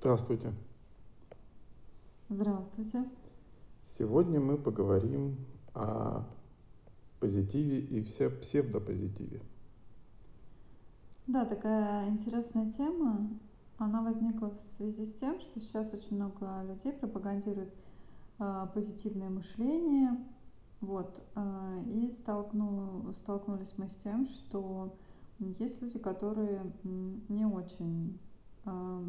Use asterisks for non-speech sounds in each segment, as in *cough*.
Здравствуйте. Здравствуйте. Сегодня мы поговорим о позитиве и все псевдопозитиве. Да, такая интересная тема. Она возникла в связи с тем, что сейчас очень много людей пропагандируют э, позитивное мышление. Вот. Э, и столкну, столкнулись мы с тем, что есть люди, которые не очень э,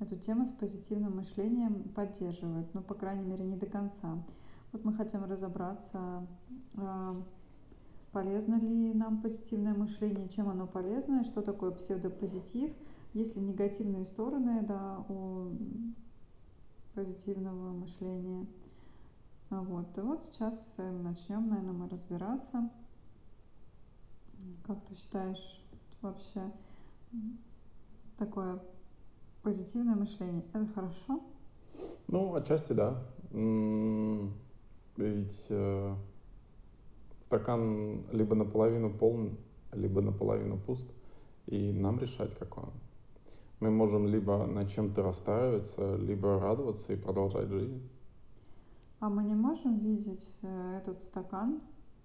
эту тему с позитивным мышлением поддерживают, но, по крайней мере, не до конца. Вот мы хотим разобраться, а, полезно ли нам позитивное мышление, чем оно полезно, что такое псевдопозитив, есть ли негативные стороны да, у позитивного мышления. Вот. И вот сейчас начнем, наверное, мы разбираться. Как ты считаешь, вообще такое Позитивное мышление – это хорошо? Ну, отчасти да. Ведь э, стакан либо наполовину полон, либо наполовину пуст, и нам решать, как он. Мы можем либо над чем-то расстраиваться, либо радоваться и продолжать жизнь. А мы не можем видеть э, этот стакан,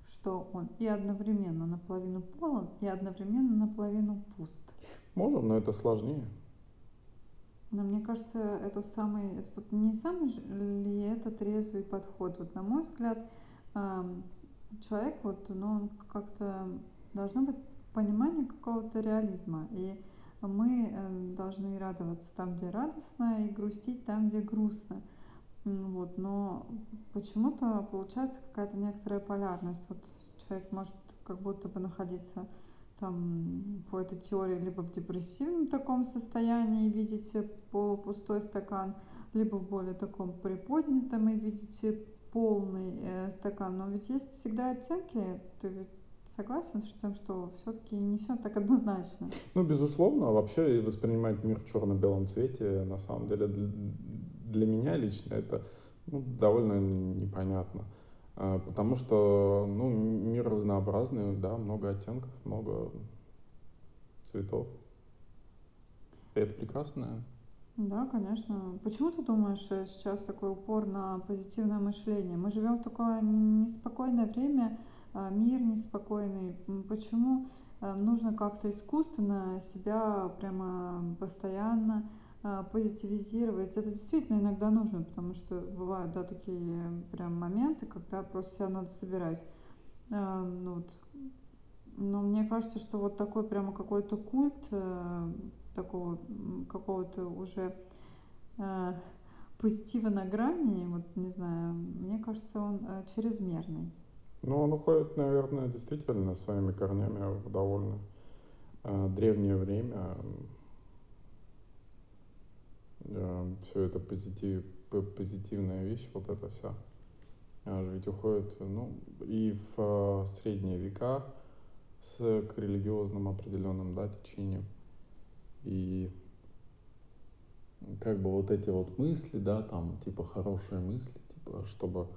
что он и одновременно наполовину полон, и одновременно наполовину пуст? Можем, но это сложнее. Но мне кажется, это самый, это вот не самый ли это трезвый подход. Вот на мой взгляд, человек вот, ну, он как-то должно быть понимание какого-то реализма. И мы э, должны радоваться там, где радостно, и грустить там, где грустно. Вот, но почему-то получается какая-то некоторая полярность. Вот человек может как будто бы находиться там по этой теории либо в депрессивном таком состоянии видите полупустой стакан, либо в более таком приподнятом и видите полный э, стакан. Но ведь есть всегда оттенки, ты ведь согласен с тем, что все-таки не все так однозначно? Ну, безусловно, вообще воспринимать мир в черно-белом цвете, на самом деле, для меня лично это ну, довольно непонятно. А, потому что ну, мир разнообразный, да, много оттенков, много цветов. И это прекрасно. Да, конечно. Почему ты думаешь сейчас такой упор на позитивное мышление? Мы живем в такое неспокойное время, а, мир неспокойный. Почему а, нужно как-то искусственно себя прямо постоянно позитивизировать. Это действительно иногда нужно, потому что бывают, да, такие прям моменты, когда просто себя надо собирать. А, ну, вот. Но мне кажется, что вот такой прямо какой-то культ э, такого какого-то уже э, позитива на грани, вот не знаю, мне кажется, он э, чрезмерный. Ну, он уходит, наверное, действительно своими корнями в довольно древнее время. Э, все это позитив, позитивная вещь, вот это вся, ведь уходит, ну, и в э, средние века с, к религиозным определенным, да, течением. И как бы вот эти вот мысли, да, там, типа хорошие мысли, типа, чтобы,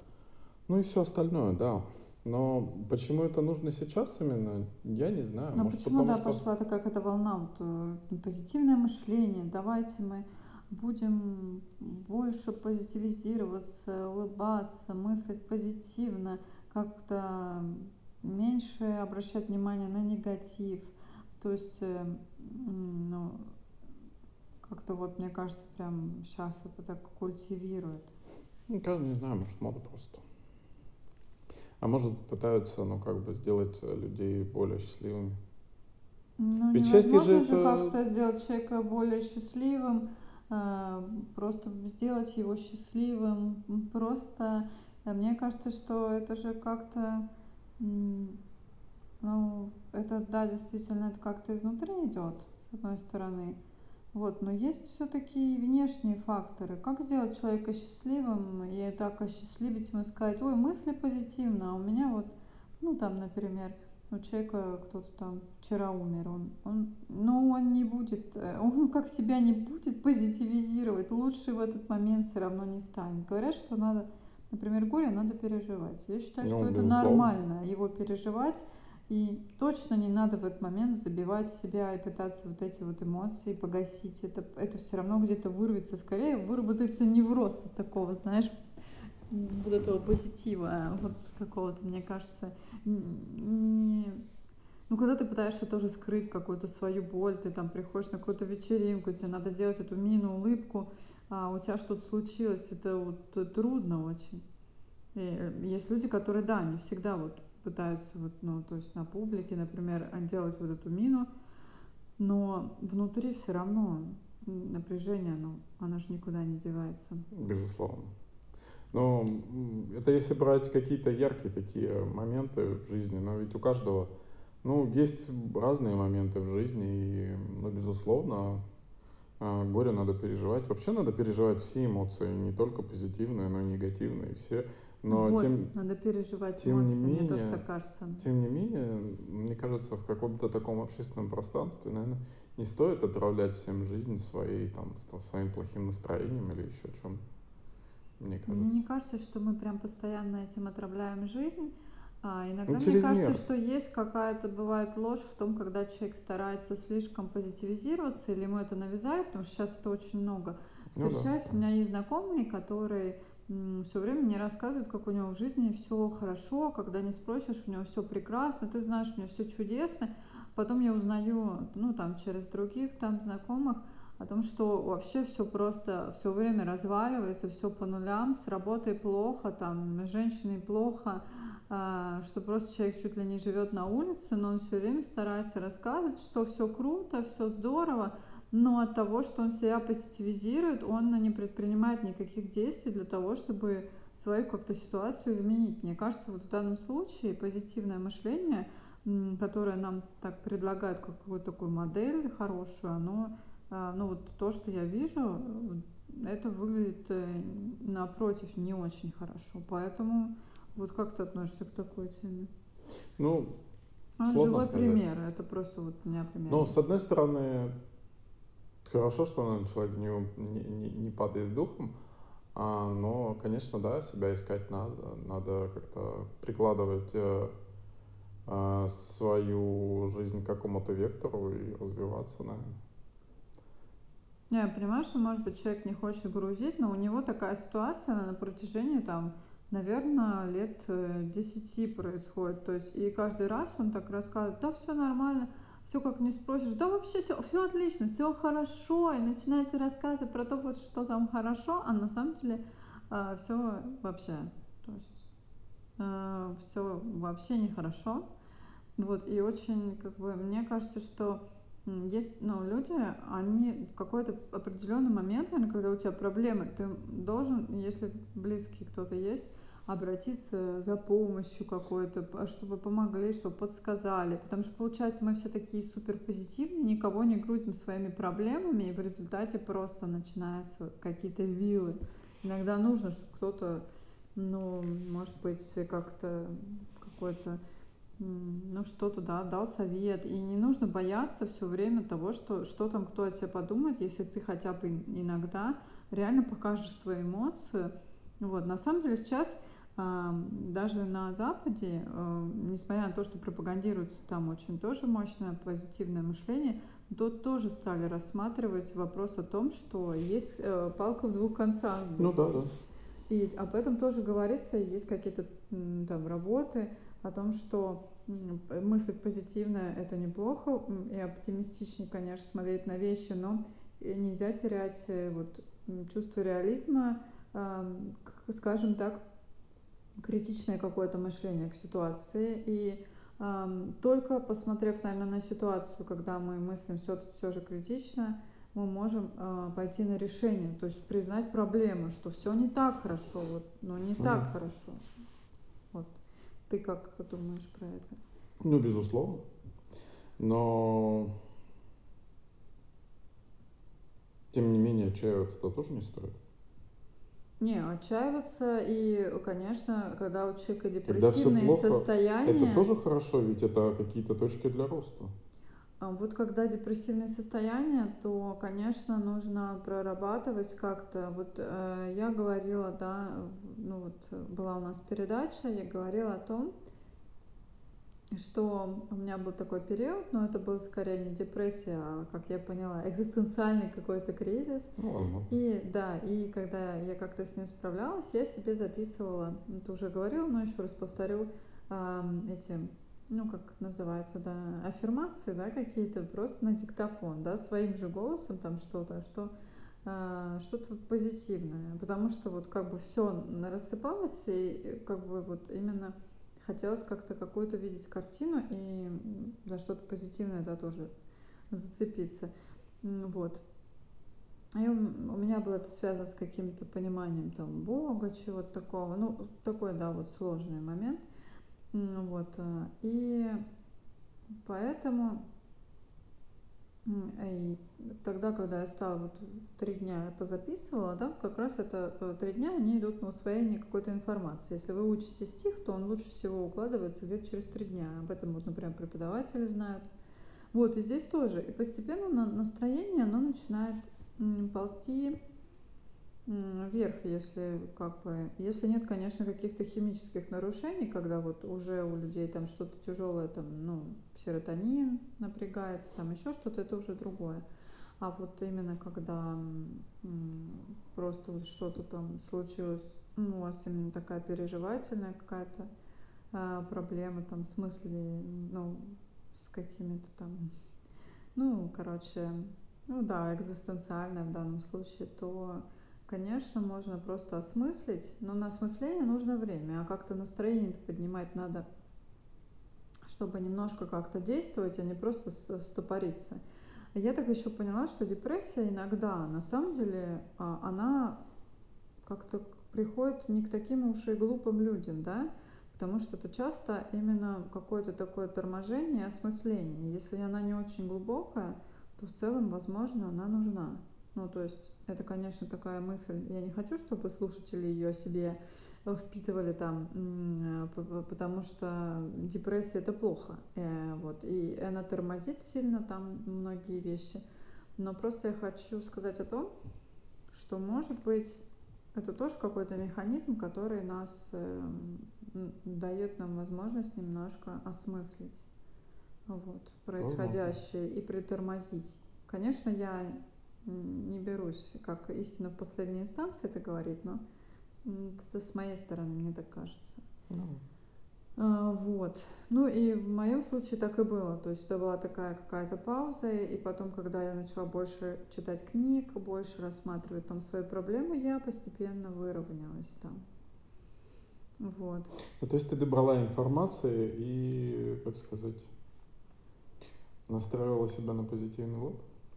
ну и все остальное, да. Но почему это нужно сейчас именно, я не знаю. Но Может, почему, потому, да, что... пошла такая какая-то волна, вот, э, позитивное мышление, давайте мы будем больше позитивизироваться, улыбаться, мыслить позитивно, как-то меньше обращать внимание на негатив. То есть, э, ну, как-то вот, мне кажется, прям сейчас это так культивирует. Ну, я не знаю, может, мода просто. А может, пытаются, ну, как бы сделать людей более счастливыми. Ну, Ведь невозможно же, это... как-то сделать человека более счастливым, просто сделать его счастливым, просто э, мне кажется, что это же как-то, ну, это, да, действительно, это как-то изнутри идет, с одной стороны. Вот, но есть все-таки внешние факторы. Как сделать человека счастливым и так осчастливить ему сказать, ой, мысли позитивно, а у меня вот, ну, там, например, у человека кто-то там вчера умер, он, он, но он не будет, э, он как себя не будет позитивизировать, лучше в этот момент все равно не станет. Говорят, что надо, например, горе надо переживать. Я считаю, ну, что это нормально, его переживать И точно не надо в этот момент забивать себя и пытаться вот эти вот эмоции погасить. Это, это все равно где-то вырвется. Скорее выработается невроз от такого, знаешь, вот этого позитива, вот какого-то, мне кажется, не... Ну, когда ты пытаешься тоже скрыть какую-то свою боль, ты там приходишь на какую-то вечеринку, тебе надо делать эту мину, улыбку, а у тебя что-то случилось, это вот трудно очень. И э, есть люди, которые, да, не всегда вот пытаются вот, ну, то есть на публике, например, делать вот эту мину, но внутри все равно напряжение, оно, оно же никуда не девается. Безусловно. Но это если брать какие-то яркие такие моменты в жизни, но ведь у каждого, ну, есть разные моменты в жизни, и, ну, безусловно, а, горе надо переживать. Вообще надо переживать все эмоции, не только позитивные, но и негативные, все. Но вот, тем, надо переживать тем эмоции, не менее, мне тоже так кажется. Тем не менее, мне кажется, в каком-то таком общественном пространстве, наверное, не стоит отравлять всем жизнь своей, там, своим плохим настроением или еще чем мне кажется. Мне не кажется, что мы прям постоянно этим отравляем жизнь. А иногда ну, мне кажется, что есть какая-то бывает ложь в том, когда человек старается слишком позитивизироваться, или ему это навязали, потому что сейчас это очень много встречается. Ну, да. У меня есть знакомые, которые все время мне рассказывают, как у него в жизни все хорошо, когда не спросишь, у него все прекрасно, ты знаешь, у него все чудесно. Потом я узнаю, ну, там, через других там знакомых, о том, что вообще все просто все время разваливается, все по нулям, с работой плохо, там, с женщиной плохо, а, что просто человек чуть ли не живет на улице, но он все время старается рассказывать, что все круто, все здорово, но от того, что он себя позитивизирует, он не предпринимает никаких действий для того, чтобы свою как-то ситуацию изменить. Мне кажется, вот в данном случае позитивное мышление, которое нам так предлагают как какую-то такую модель хорошую, оно ну вот то, что я вижу, это выглядит э, напротив не очень хорошо. Поэтому вот как ты относишься к такой теме? Ну, а живой сказать. пример, это просто вот у меня пример. Ну, с одной стороны, хорошо, что человек не, не, не падает духом, а, но, конечно, да, себя искать надо, надо как-то прикладывать э, э, свою жизнь к какому-то вектору и развиваться, наверное. Я понимаю, что, может быть, человек не хочет грузить, но у него такая ситуация на протяжении, там, наверное, лет э, десяти происходит. То есть, и каждый раз он так рассказывает, да, все нормально, все как не спросишь, да вообще все, все отлично, все хорошо, и начинается рассказывать про то, вот, что там хорошо, а на самом деле э, все вообще, то есть э, все вообще нехорошо. Вот, и очень, как бы, мне кажется, что есть ну, люди, они в какой-то определенный момент, наверное, когда у тебя проблемы, ты должен, если близкий кто-то есть, обратиться за помощью какой-то, чтобы помогли, чтобы подсказали. Потому что, получается, мы все такие супер позитивные, никого не грузим своими проблемами, и в результате просто начинаются какие-то вилы. Иногда нужно, чтобы кто-то, ну, может быть, как-то какой-то ну что-то, да, дал совет. И не нужно бояться все время того, что, что там кто о тебе подумает, если ты хотя бы иногда реально покажешь свою эмоцию. Вот. На самом деле сейчас э, даже на Западе, э, несмотря на то, что пропагандируется там очень тоже мощное позитивное мышление, то тоже стали рассматривать вопрос о том, что есть э, палка в двух концах здесь. Ну да, да. И об этом тоже говорится, есть какие-то там работы, о том, что мыслить позитивно — это неплохо, и оптимистичнее, конечно, смотреть на вещи, но нельзя терять э, вот, чувство реализма, скажем так, критичное какое-то мышление к ситуации. И только посмотрев, наверное, на ситуацию, когда мы мыслим все, все же критично, мы можем э, пойти на решение, то есть признать проблему, что все не так хорошо, вот, но не mm. так хорошо. Ты как думаешь про это? Ну, безусловно. Но тем не менее отчаиваться-то тоже не стоит. Не, отчаиваться и, конечно, когда у человека депрессивные когда плохо, состояния... Это тоже хорошо, ведь это какие-то точки для роста. А вот когда депрессивные состояния, то, конечно, нужно прорабатывать как-то. Вот э, я говорила, да, ну вот была у нас передача, я говорила о том, что у меня был такой период, но это был скорее не депрессия, а, как я поняла, экзистенциальный какой-то кризис. Ну, возможно. И да, и когда я как-то с ним справлялась, я себе записывала, это уже говорила, но еще раз повторю, эти, ну, как называется, да, аффирмации, да, какие-то просто на диктофон, да, своим же голосом там что-то, что а, что-то позитивное, потому что вот как бы все рассыпалось, и как бы вот именно хотелось как-то какую-то видеть картину и за что-то позитивное, да, тоже зацепиться. Вот. И у меня было это связано с каким-то пониманием там Бога, чего-то такого. Ну, такой, да, вот сложный момент. Вот. Э, и поэтому и тогда, когда я стала вот три дня позаписывала, да, как раз это э, три дня, они идут на усвоение какой-то информации. Если вы учите стих, то он лучше всего укладывается где-то через три дня. Об этом вот, например, преподаватели знают. Вот, и здесь тоже. И постепенно настроение, оно начинает ползти вверх, если как бы, если нет, конечно, каких-то химических нарушений, когда вот уже у людей там что-то тяжелое, там, ну, серотонин напрягается, там еще что-то, это уже другое. А вот именно когда просто вот что-то там случилось, ну, у вас именно такая переживательная какая-то а, проблема, там, в смысле, ну, с какими-то там, ну, короче, ну да, экзистенциальная в данном случае, то Конечно, можно просто осмыслить, но на осмысление нужно время, а как-то настроение поднимать надо, чтобы немножко как-то действовать, а не просто стопориться. Я так еще поняла, что депрессия иногда, на самом деле, а, она как-то приходит не к таким уж и глупым людям, да, потому что это часто именно какое-то такое торможение осмысление. Если она не очень глубокая, то в целом, возможно, она нужна. Ну, то есть это, конечно, такая мысль. Я не хочу, чтобы слушатели ее себе впитывали там, потому что депрессия это плохо. Э, вот, и она тормозит сильно там многие вещи. Но просто я хочу сказать о том, что может быть это тоже какой-то механизм, который нас э, дает нам возможность немножко осмыслить вот, происходящее и притормозить. Конечно, я не берусь как истина в последней инстанции это говорить, но это с моей стороны, мне так кажется. Ну. А, вот. Ну и в моем случае так и было. То есть это была такая какая-то пауза, и потом, когда я начала больше читать книг, больше рассматривать там свои проблемы, я постепенно выровнялась там. Вот. Ну, то есть ты добрала информации и, как сказать, настраивала себя на позитивный лад?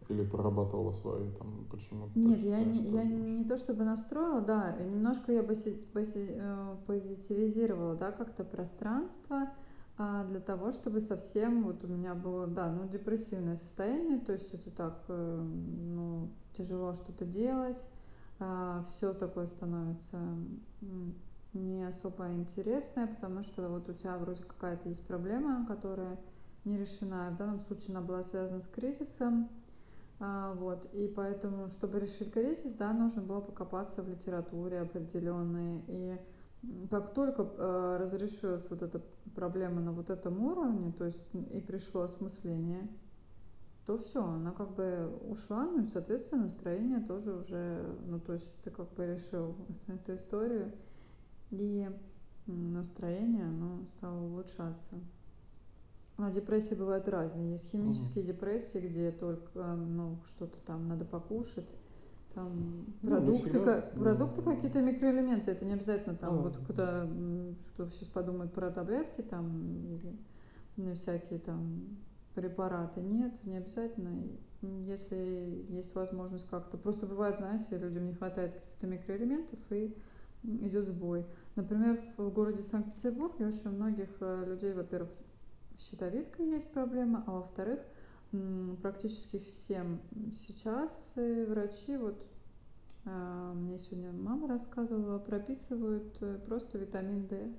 Или прорабатывала свои там, почему Нет, я не, я не то чтобы настроила, да, немножко я поси, поси, э, позитивизировала, да, как-то пространство а, для того, чтобы совсем, вот у меня было, да, ну, депрессивное состояние, то есть это так, э, ну, тяжело что-то делать, а, все такое становится не особо интересное, потому что вот у тебя вроде какая-то есть проблема, которая не решена. В данном случае она была связана с кризисом, вот, и поэтому, чтобы решить кризис, да, нужно было покопаться в литературе определенной. И как только э, разрешилась вот эта проблема на вот этом уровне, то есть и пришло осмысление, то все, она как бы ушла, ну и, соответственно, настроение тоже уже, ну, то есть ты как бы решил *laughs* эту историю, и настроение, оно стало улучшаться. Но депрессии бывают разные. Есть химические угу. депрессии, где только ну, что-то там надо покушать. Там ну, продукты, всегда... продукты какие-то микроэлементы. Это не обязательно там а, вот кто-то, кто сейчас подумает про таблетки там или ну, всякие там препараты. Нет, не обязательно. Если есть возможность как-то. Просто бывает, знаете, людям не хватает каких-то микроэлементов и идет сбой. Например, в городе Санкт-Петербурге очень многих э, людей, во-первых, щитовидкой есть проблема, а во-вторых, практически всем сейчас э, врачи, вот а, мне сегодня мама рассказывала, прописывают э, просто витамин D,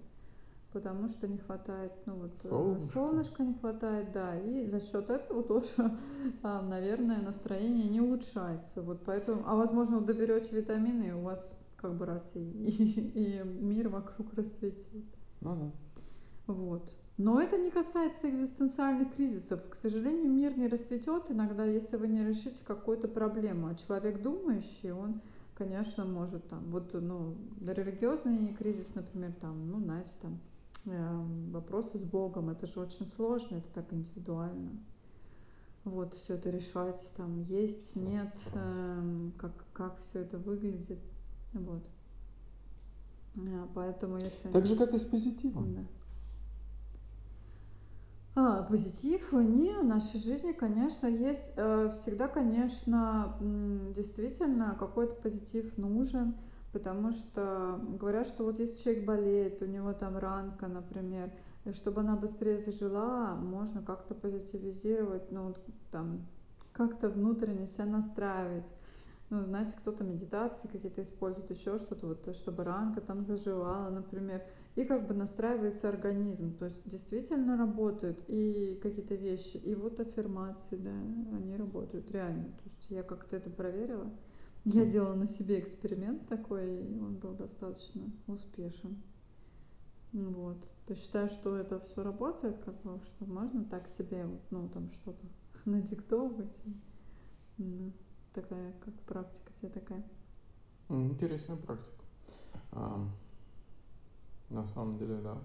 потому что не хватает, ну вот э, солнышко, солнышко не хватает, да, и за счет этого тоже, *laughs* а, наверное, настроение не улучшается, вот поэтому, а возможно, вы доберете витамины, и у вас как бы раз и, и, *laughs* и мир вокруг расцветет. Ну да. Вот. Но это не касается экзистенциальных кризисов. К сожалению, мир не расцветет иногда, если вы не решите какую-то проблему. А человек думающий, он, конечно, может там, вот, ну, религиозный кризис, например, там, ну, знаете, там, э, вопросы с Богом, это же очень сложно, это так индивидуально. Вот, все это решать, там, есть, нет, э, как, как все это выглядит, вот. А, поэтому если... Так же, как и с позитивом. Да. А, позитив? Не, в нашей жизни, конечно, есть э, всегда, конечно, действительно какой-то позитив нужен, потому что говорят, что вот если человек болеет, у него там ранка, например, и чтобы она быстрее зажила, можно как-то позитивизировать, ну, там, как-то внутренне себя настраивать ну, знаете, кто-то медитации какие-то использует, еще что-то, вот, чтобы ранка там заживала, например, и как бы настраивается организм, то есть действительно работают и какие-то вещи, и вот аффирмации, да, они работают реально, то есть я как-то это проверила, я делала на себе эксперимент такой, и он был достаточно успешен. Вот. То есть считаю, что это все работает, как бы, что можно так себе, ну, там что-то *laughs* надиктовывать. И, такая, как практика тебе такая? Интересная практика. На самом деле, да.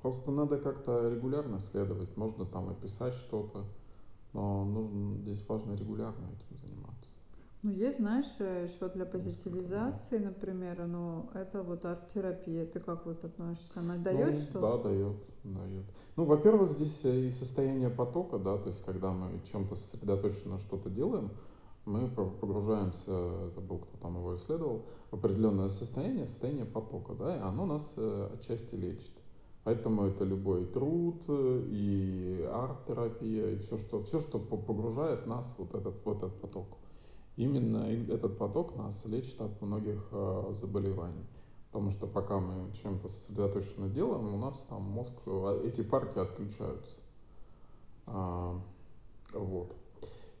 Просто надо как-то регулярно следовать. Можно там описать что-то, но нужно здесь важно регулярно этим заниматься. Ну, есть, знаешь, еще для позитивизации, например, но это вот арт-терапия. Ты как вот относишься? Она дает ну, что? Да, дает, дает. Ну, во-первых, здесь и состояние потока, да, то есть когда мы чем-то сосредоточенно что-то делаем, мы погружаемся, это был кто там его исследовал, в определенное состояние, состояние потока, да, и оно нас э, отчасти лечит. Поэтому это любой труд и арт-терапия, и все, что, все, что погружает нас вот этот, в этот поток именно этот поток нас лечит от многих э, заболеваний. Потому что пока мы чем-то сосредоточенно делаем, у нас там мозг, э, эти парки отключаются. А, вот.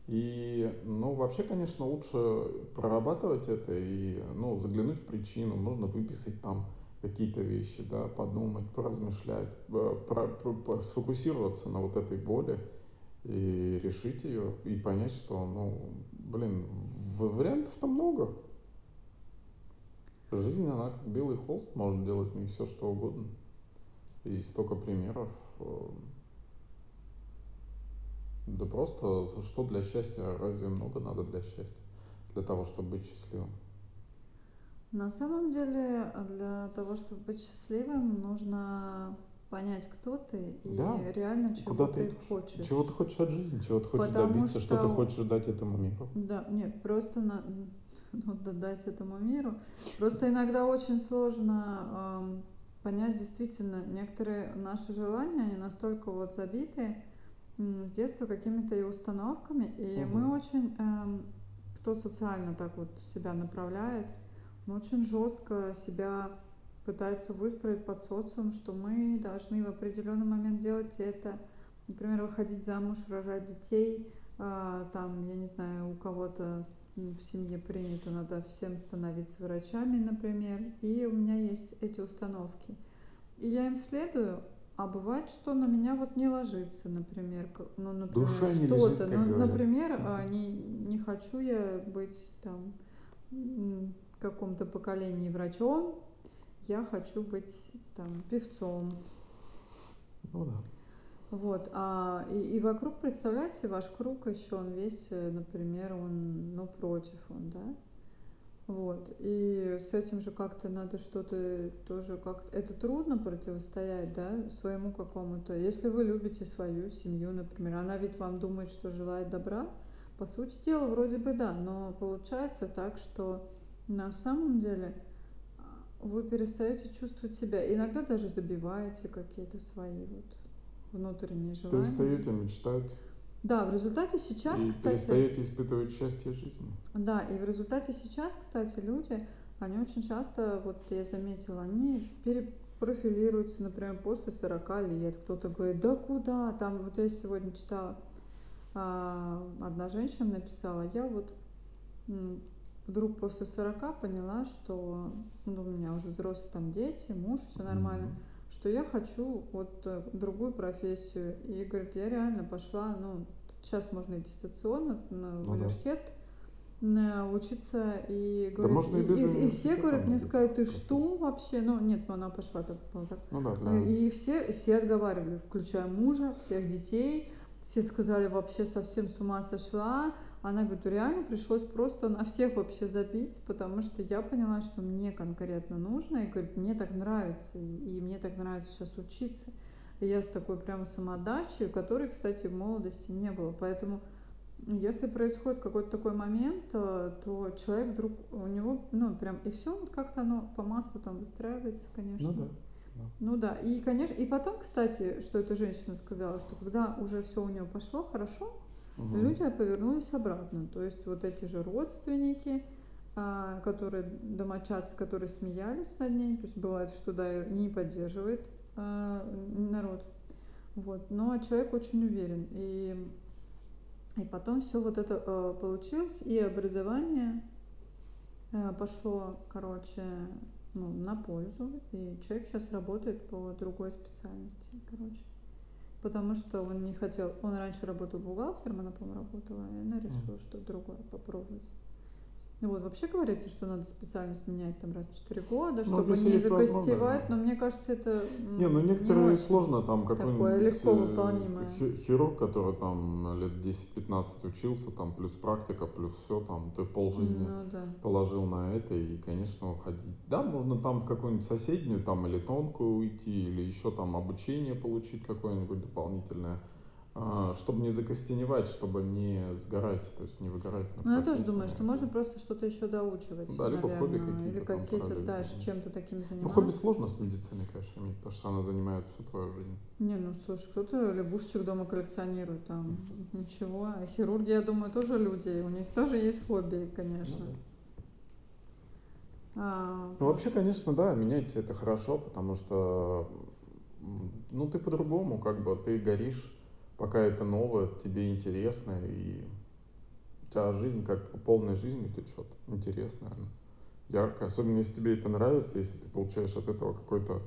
И, ну, вообще, конечно, лучше прорабатывать это и, ну, заглянуть в причину. Можно выписать там какие-то вещи, да, подумать, поразмышлять, э, про, про, сфокусироваться на вот этой боли и решить ее, и понять, что, ну, блин, вариантов-то много. Жизнь, она как белый холст, можно делать в ней все, что угодно. И столько примеров. Э, да просто, что для счастья? Разве много надо для счастья? Для того, чтобы быть счастливым? На самом деле, для того, чтобы быть счастливым, нужно понять, кто ты и да. реально чего Куда ты, ты хочешь. Чего ты хочешь от жизни, чего ты хочешь Потому добиться, что... что ты хочешь дать этому миру. Да, нет, просто на... *laughs* ну, дать этому миру. Просто иногда очень сложно эм, понять действительно, некоторые наши желания, они настолько вот забиты с детства какими-то и установками, и угу. мы очень, эм, кто социально так вот себя направляет, мы очень жестко себя пытается выстроить под социум, что мы должны в определенный момент делать это, например, выходить замуж, рожать детей, а, там, я не знаю, у кого-то в семье принято, надо всем становиться врачами, например, и у меня есть эти установки. И я им следую, а бывает, что на меня вот не ложится, например, ну, например, что-то, ну, например, а, не, не хочу я быть там в каком-то поколении врачом, я хочу быть там певцом. Ну да. Вот, а, и, и вокруг, представляете, ваш круг еще, он весь, э, например, он, ну, против он, да? Вот, и с этим же как-то надо что-то тоже как это трудно противостоять, да, своему какому-то. Если вы любите свою семью, например, она ведь вам думает, что желает добра, по сути дела, вроде бы да, но получается так, что на самом деле вы перестаете чувствовать себя. Иногда даже забиваете какие-то свои вот внутренние желания. Перестаете мечтать. Да, в результате сейчас, и кстати... перестаете испытывать счастье жизни. Да, и в результате сейчас, кстати, люди, они очень часто, вот я заметила, они перепрофилируются, например, после 40 лет. Кто-то говорит, да куда? Там, вот я сегодня читала, а, одна женщина написала, я вот вдруг после 40 поняла, что ну, у меня уже взрослые там дети, муж, все нормально. Mm-hmm что я хочу вот э, другую профессию. И говорит, я реально пошла, ну, сейчас можно и дистанционно в Ну да. университет э, учиться и Да говорит, можно и, и без и, и все говорят мне сказать, ты что вообще? Ну нет, ну она пошла так, было так. Ну да, для... И все, все отговаривали, включая мужа, всех детей. Все сказали, вообще совсем с ума сошла. Она говорит, реально пришлось просто на всех вообще забить, потому что я поняла, что мне конкретно нужно. И говорит, мне так нравится, и мне так нравится сейчас учиться. Я с такой прям самодачей, которой, кстати, в молодости не было. Поэтому если происходит какой-то такой момент, э, то человек вдруг, у него, ну, прям, и все, вот как-то оно по маслу там выстраивается, конечно. Ну да. да. Ну да, и, конечно, и потом, кстати, что эта женщина сказала, что когда уже все у нее пошло хорошо, Угу. люди повернулись обратно. То есть вот эти же родственники, а, которые домочадцы, которые смеялись над ней, то есть бывает, что да, не поддерживает народ. Вот. Но человек очень уверен. И и потом все вот это э, получилось, и образование э, пошло, короче, ну, на пользу, и человек сейчас работает по другой специальности, короче. Потому что он не хотел, он раньше работал бухгалтером, она, по-моему, работала, и она решила, что другое попробовать. Ну вот, вообще говорится, что надо специальность менять там раз в 4 года, Ну, чтобы если не да. но мне кажется, это Не, ну не некоторые очень. сложно, там какой-нибудь легко э, выполнимое. хи- хирург, который там лет 10-15 учился, там плюс практика, плюс все, там ты полжизни Ну да. положил на это и, конечно, уходить. Да, можно там в какую-нибудь соседнюю, там или тонкую уйти, или еще там обучение получить какое-нибудь дополнительное, чтобы не закостеневать, чтобы не сгорать, то есть не выгорать Ну, я тоже думаю, что наверное. можно просто что-то еще доучивать, Да, либо хобби наверное, или какие-то какие-то, да, чем-то таким Ну, хобби заниматься. сложно с медициной, конечно, иметь, потому что она занимает всю твою жизнь. Не, ну слушай, кто-то лягушечек дома коллекционирует, там ничего. А хирурги, я думаю, тоже люди, у них тоже есть хобби, конечно. Ну, да. А, Ну, вообще, конечно, да, менять это хорошо, потому что, ну, ты по-другому, как бы, ты горишь, пока это новое, тебе интересно, и у тебя жизнь как полная жизнь течет, интересная она, яркая, особенно если тебе это нравится, если ты получаешь от этого какое-то,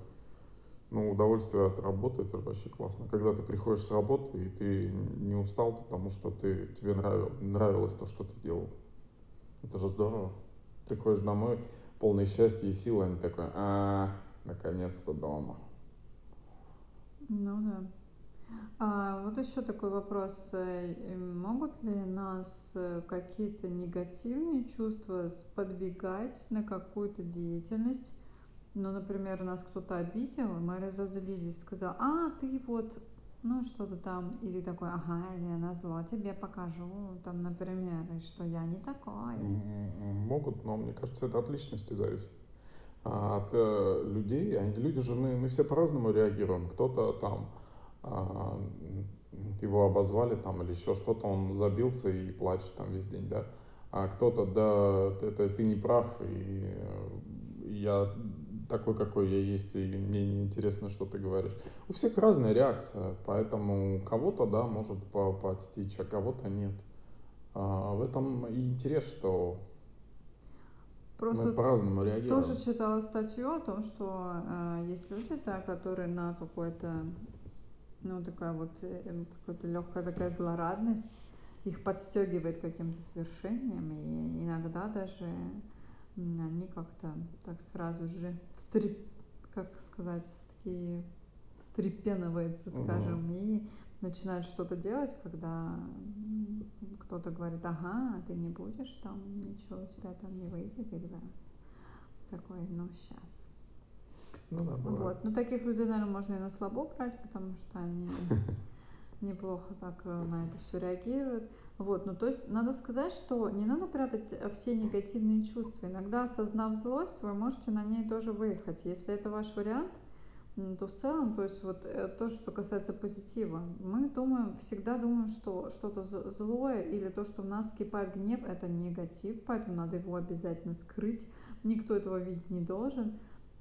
ну, удовольствие от работы, это вообще классно. Когда ты приходишь с работы, и ты не устал, потому что ты, тебе нравилось, нравилось то, что ты делал. Это же здорово. Приходишь домой, полный счастья и силы, они такой, а, наконец-то дома. Ну да. А, вот еще такой вопрос. э, Могут ли нас э, какие-то негативные чувства сподвигать на какую-то деятельность? Ну, например, нас кто-то обидел, мы разозлились, сказал, а, ты вот, ну, что-то там, и ты такой, ага, я на зло тебе покажу, там, например, что я не такой. Могут, но мне кажется, это от личности зависит. А от э, людей, люди же, мы, мы все по-разному реагируем. Кто-то там его обозвали там или еще что-то, он забился и плачет там весь день, да. А кто-то, да, это ты не прав, и э, я такой, какой я есть, и мне не интересно, что ты говоришь. У всех разная реакция, поэтому кого-то, да, может по подстичь, а кого-то нет. А, в этом и интерес, что Просто мы по-разному реагируем. тоже читала статью о том, что э, есть люди, да, которые на какой-то, ну, такая вот, э, какая-то легкая такая злорадность, их подстегивает каким-то свершением, и иногда даже они как-то так сразу же встреп... как сказать, такие встрепенываются, скажем, и начинают что-то делать, когда кто-то говорит, ага, ты не будешь там, ничего у тебя там не выйдет, и да. Такой, ну, сейчас. Ну. Вот. Ну, таких людей, наверное, можно и на слабо брать, потому что они *laughs* неплохо так э, на это все реагируют. Вот, ну то есть надо сказать, что не надо прятать э, все негативные чувства. Иногда, осознав злость, вы можете на ней тоже выехать. Если это ваш вариант, то в целом, то есть вот э, то, что касается позитива, мы думаем, всегда думаем, что что-то злое или то, что в нас скипает гнев, это негатив, поэтому надо его обязательно скрыть. Никто этого видеть не должен.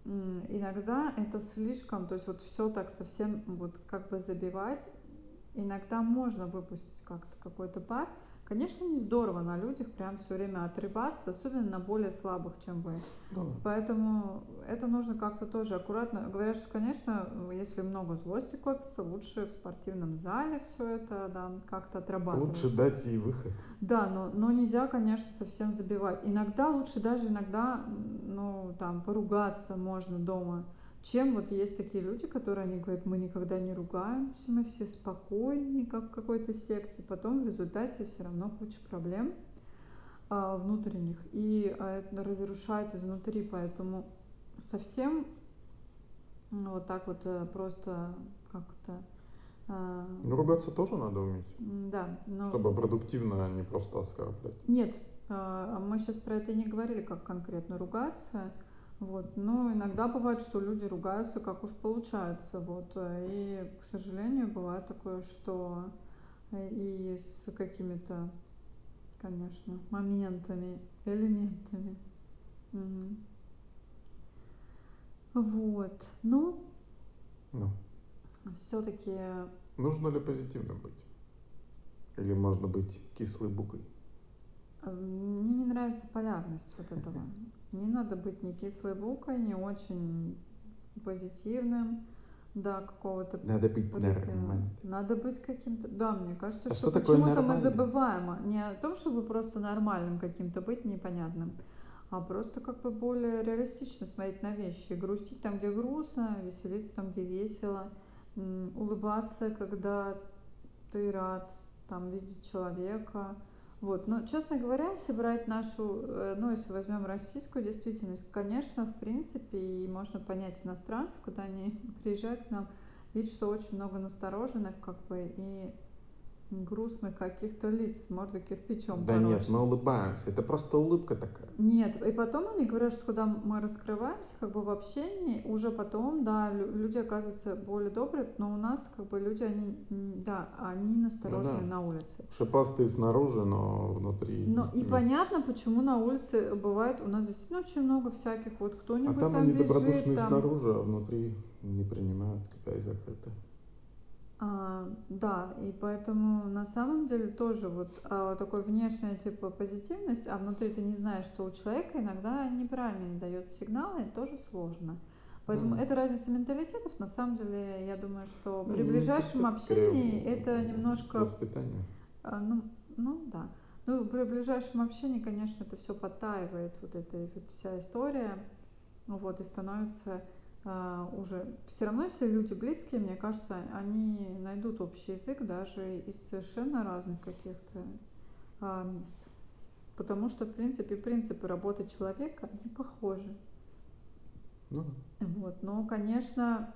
Иногда это слишком, то есть вот все так совсем вот как бы забивать, иногда можно выпустить как-то какой-то пар. Конечно, не здорово на людях прям все время отрываться, особенно на более слабых, чем вы. Ну, Поэтому это нужно как-то тоже аккуратно. Говорят, что, конечно, если много злости копится, лучше в спортивном зале все это да, как-то отрабатывать. лучше дать ей выход. Да, но, но нельзя, конечно, совсем забивать. Иногда лучше даже иногда, ну, там, поругаться можно дома, чем вот есть такие люди, которые они говорят, мы никогда не ругаемся, мы все спокойнее, как в какой-то секте. Потом в результате все равно куча проблем а, внутренних и а, это разрушает изнутри, поэтому совсем вот так вот э, просто как-то а, Ну, ругаться тоже надо уметь, да, но чтобы продуктивно, а не просто оскорблять. Нет, мы сейчас про это и не говорили, как конкретно ругаться. Вот. Но иногда бывает, что люди ругаются, как уж получается. Вот. И, к сожалению, бывает такое, что и с какими-то, конечно, моментами, элементами. Мгм. Вот. Ну, Ну, все-таки нужно ли позитивным быть? Или можно быть кислой букой? мне не нравится полярность вот этого. Не надо быть ни кислой букой, ни очень позитивным, да, какого-то Надо быть позитивного. нормальным. Надо быть каким-то. Да, мне кажется, А что, что почему-то мы забываем не о том, чтобы просто нормальным каким-то быть, непонятным, а просто как бы более реалистично смотреть на вещи. Грустить там, где грустно, веселиться там, где весело, улыбаться, когда ты рад там видеть человека. Вот. Но, честно говоря, если брать нашу, э, ну, если возьмем российскую действительность, конечно, в принципе, и можно понять иностранцев, когда они *laughs* приезжают к нам, видят, что очень много настороженных, как бы, и грустных каких-то лиц, морда кирпичом Да нет, мы улыбаемся. Это просто улыбка такая. Нет, и потом они говорят, что когда мы раскрываемся как бы в общении, уже потом, да, лю- люди оказываются более добрые, но у нас как бы люди, они, да, они насторожены Ну да. на улице. Шипастые снаружи, но внутри. Ну и нет. понятно, почему на улице бывает, у нас действительно очень много всяких, вот А кто-нибудь там там они бежит, добродушные там, снаружи, а внутри не принимают тебя и закрыты. А, да, и поэтому на самом деле тоже вот а, такой внешняя типа позитивность, а внутри ты не знаешь, что у человека иногда неправильно не дает сигналы, это тоже сложно. Поэтому Мгм. это разница менталитетов. На самом деле, я думаю, что Ну, при ближайшем менталитет скорее общении это немножко, Воспитание. а, ну, ну да. Ну, при ближайшем общении, конечно, это все подтаивает, вот эта вот вся история, вот, и становится уже все равно, если люди близкие, мне кажется, они найдут общий язык даже из совершенно разных каких-то а, мест. Потому что, в принципе, принципы работы человека, они похожи. Ну, Вот. Но, конечно,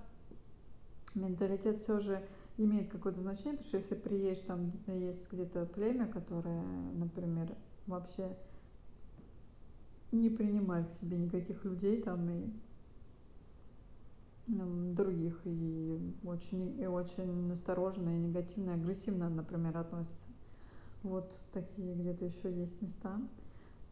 менталитет все же имеет какое-то значение, потому что если приедешь, там есть где-то племя, которое, например, вообще не принимает к себе никаких людей там и других и очень, и очень настороженно и негативно, и агрессивно, например, относятся. Вот такие где-то еще есть места.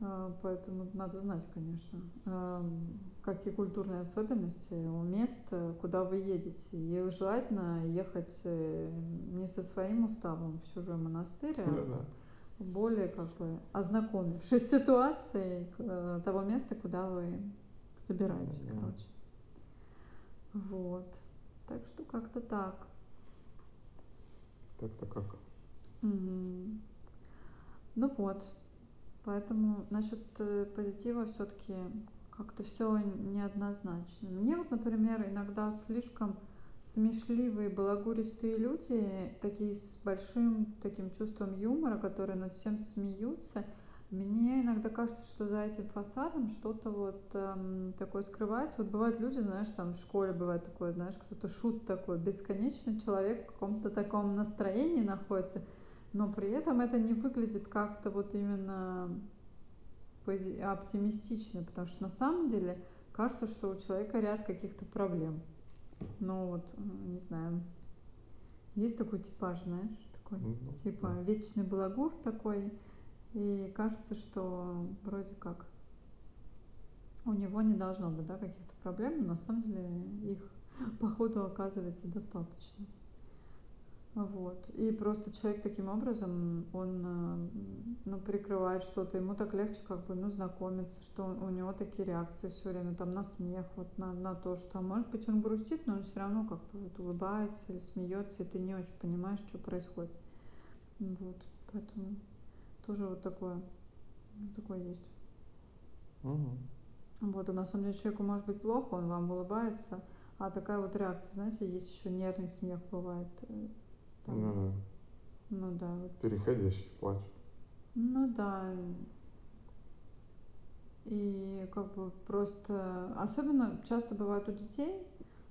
А, Поэтому надо знать, конечно, ам, какие культурные особенности у мест, куда вы едете. И желательно ехать э, не со своим уставом в чужой монастырь, а да. более как бы ознакомившись с ситуацией э, того места, куда вы собираетесь, Да. короче. Вот. Так что как-то так. Так-то как. Мгм. Ну вот. Поэтому насчет э, позитива все-таки как-то все неоднозначно. Мне вот, например, иногда слишком смешливые, балагуристые люди, такие с большим таким чувством юмора, которые над всем смеются, мне иногда кажется, что за этим фасадом что-то вот эм, такое скрывается. Вот бывают люди, знаешь, там в школе бывает такое, знаешь, кто-то шут такой, бесконечный человек в каком-то таком настроении находится, но при этом это не выглядит как-то вот именно оптимистично, потому что на самом деле кажется, что у человека ряд каких-то проблем. Ну вот, м, не знаю, есть такой типаж, знаешь, такой, Ну, типа да. вечный балагур такой, и кажется, что вроде как у него не должно быть, да, каких-то проблем, но на самом деле их, *laughs* походу, оказывается достаточно. Вот. И просто человек таким образом, он э, ну, прикрывает что-то, ему так легче как бы, ну, знакомиться, что у него такие реакции все время, там, на смех, вот, на, на то, что, может быть, он грустит, но он все равно как бы вот улыбается или смеется, и ты не очень понимаешь, что происходит. Вот, поэтому тоже вот такое, такое есть. Угу. Вот, и на самом деле человеку может быть плохо, он вам улыбается, а такая вот реакция, знаете, есть еще нервный смех бывает, э, там, ну, ну да. Вот. Переходящий в плач. Ну да. И как бы просто, особенно часто бывает у детей,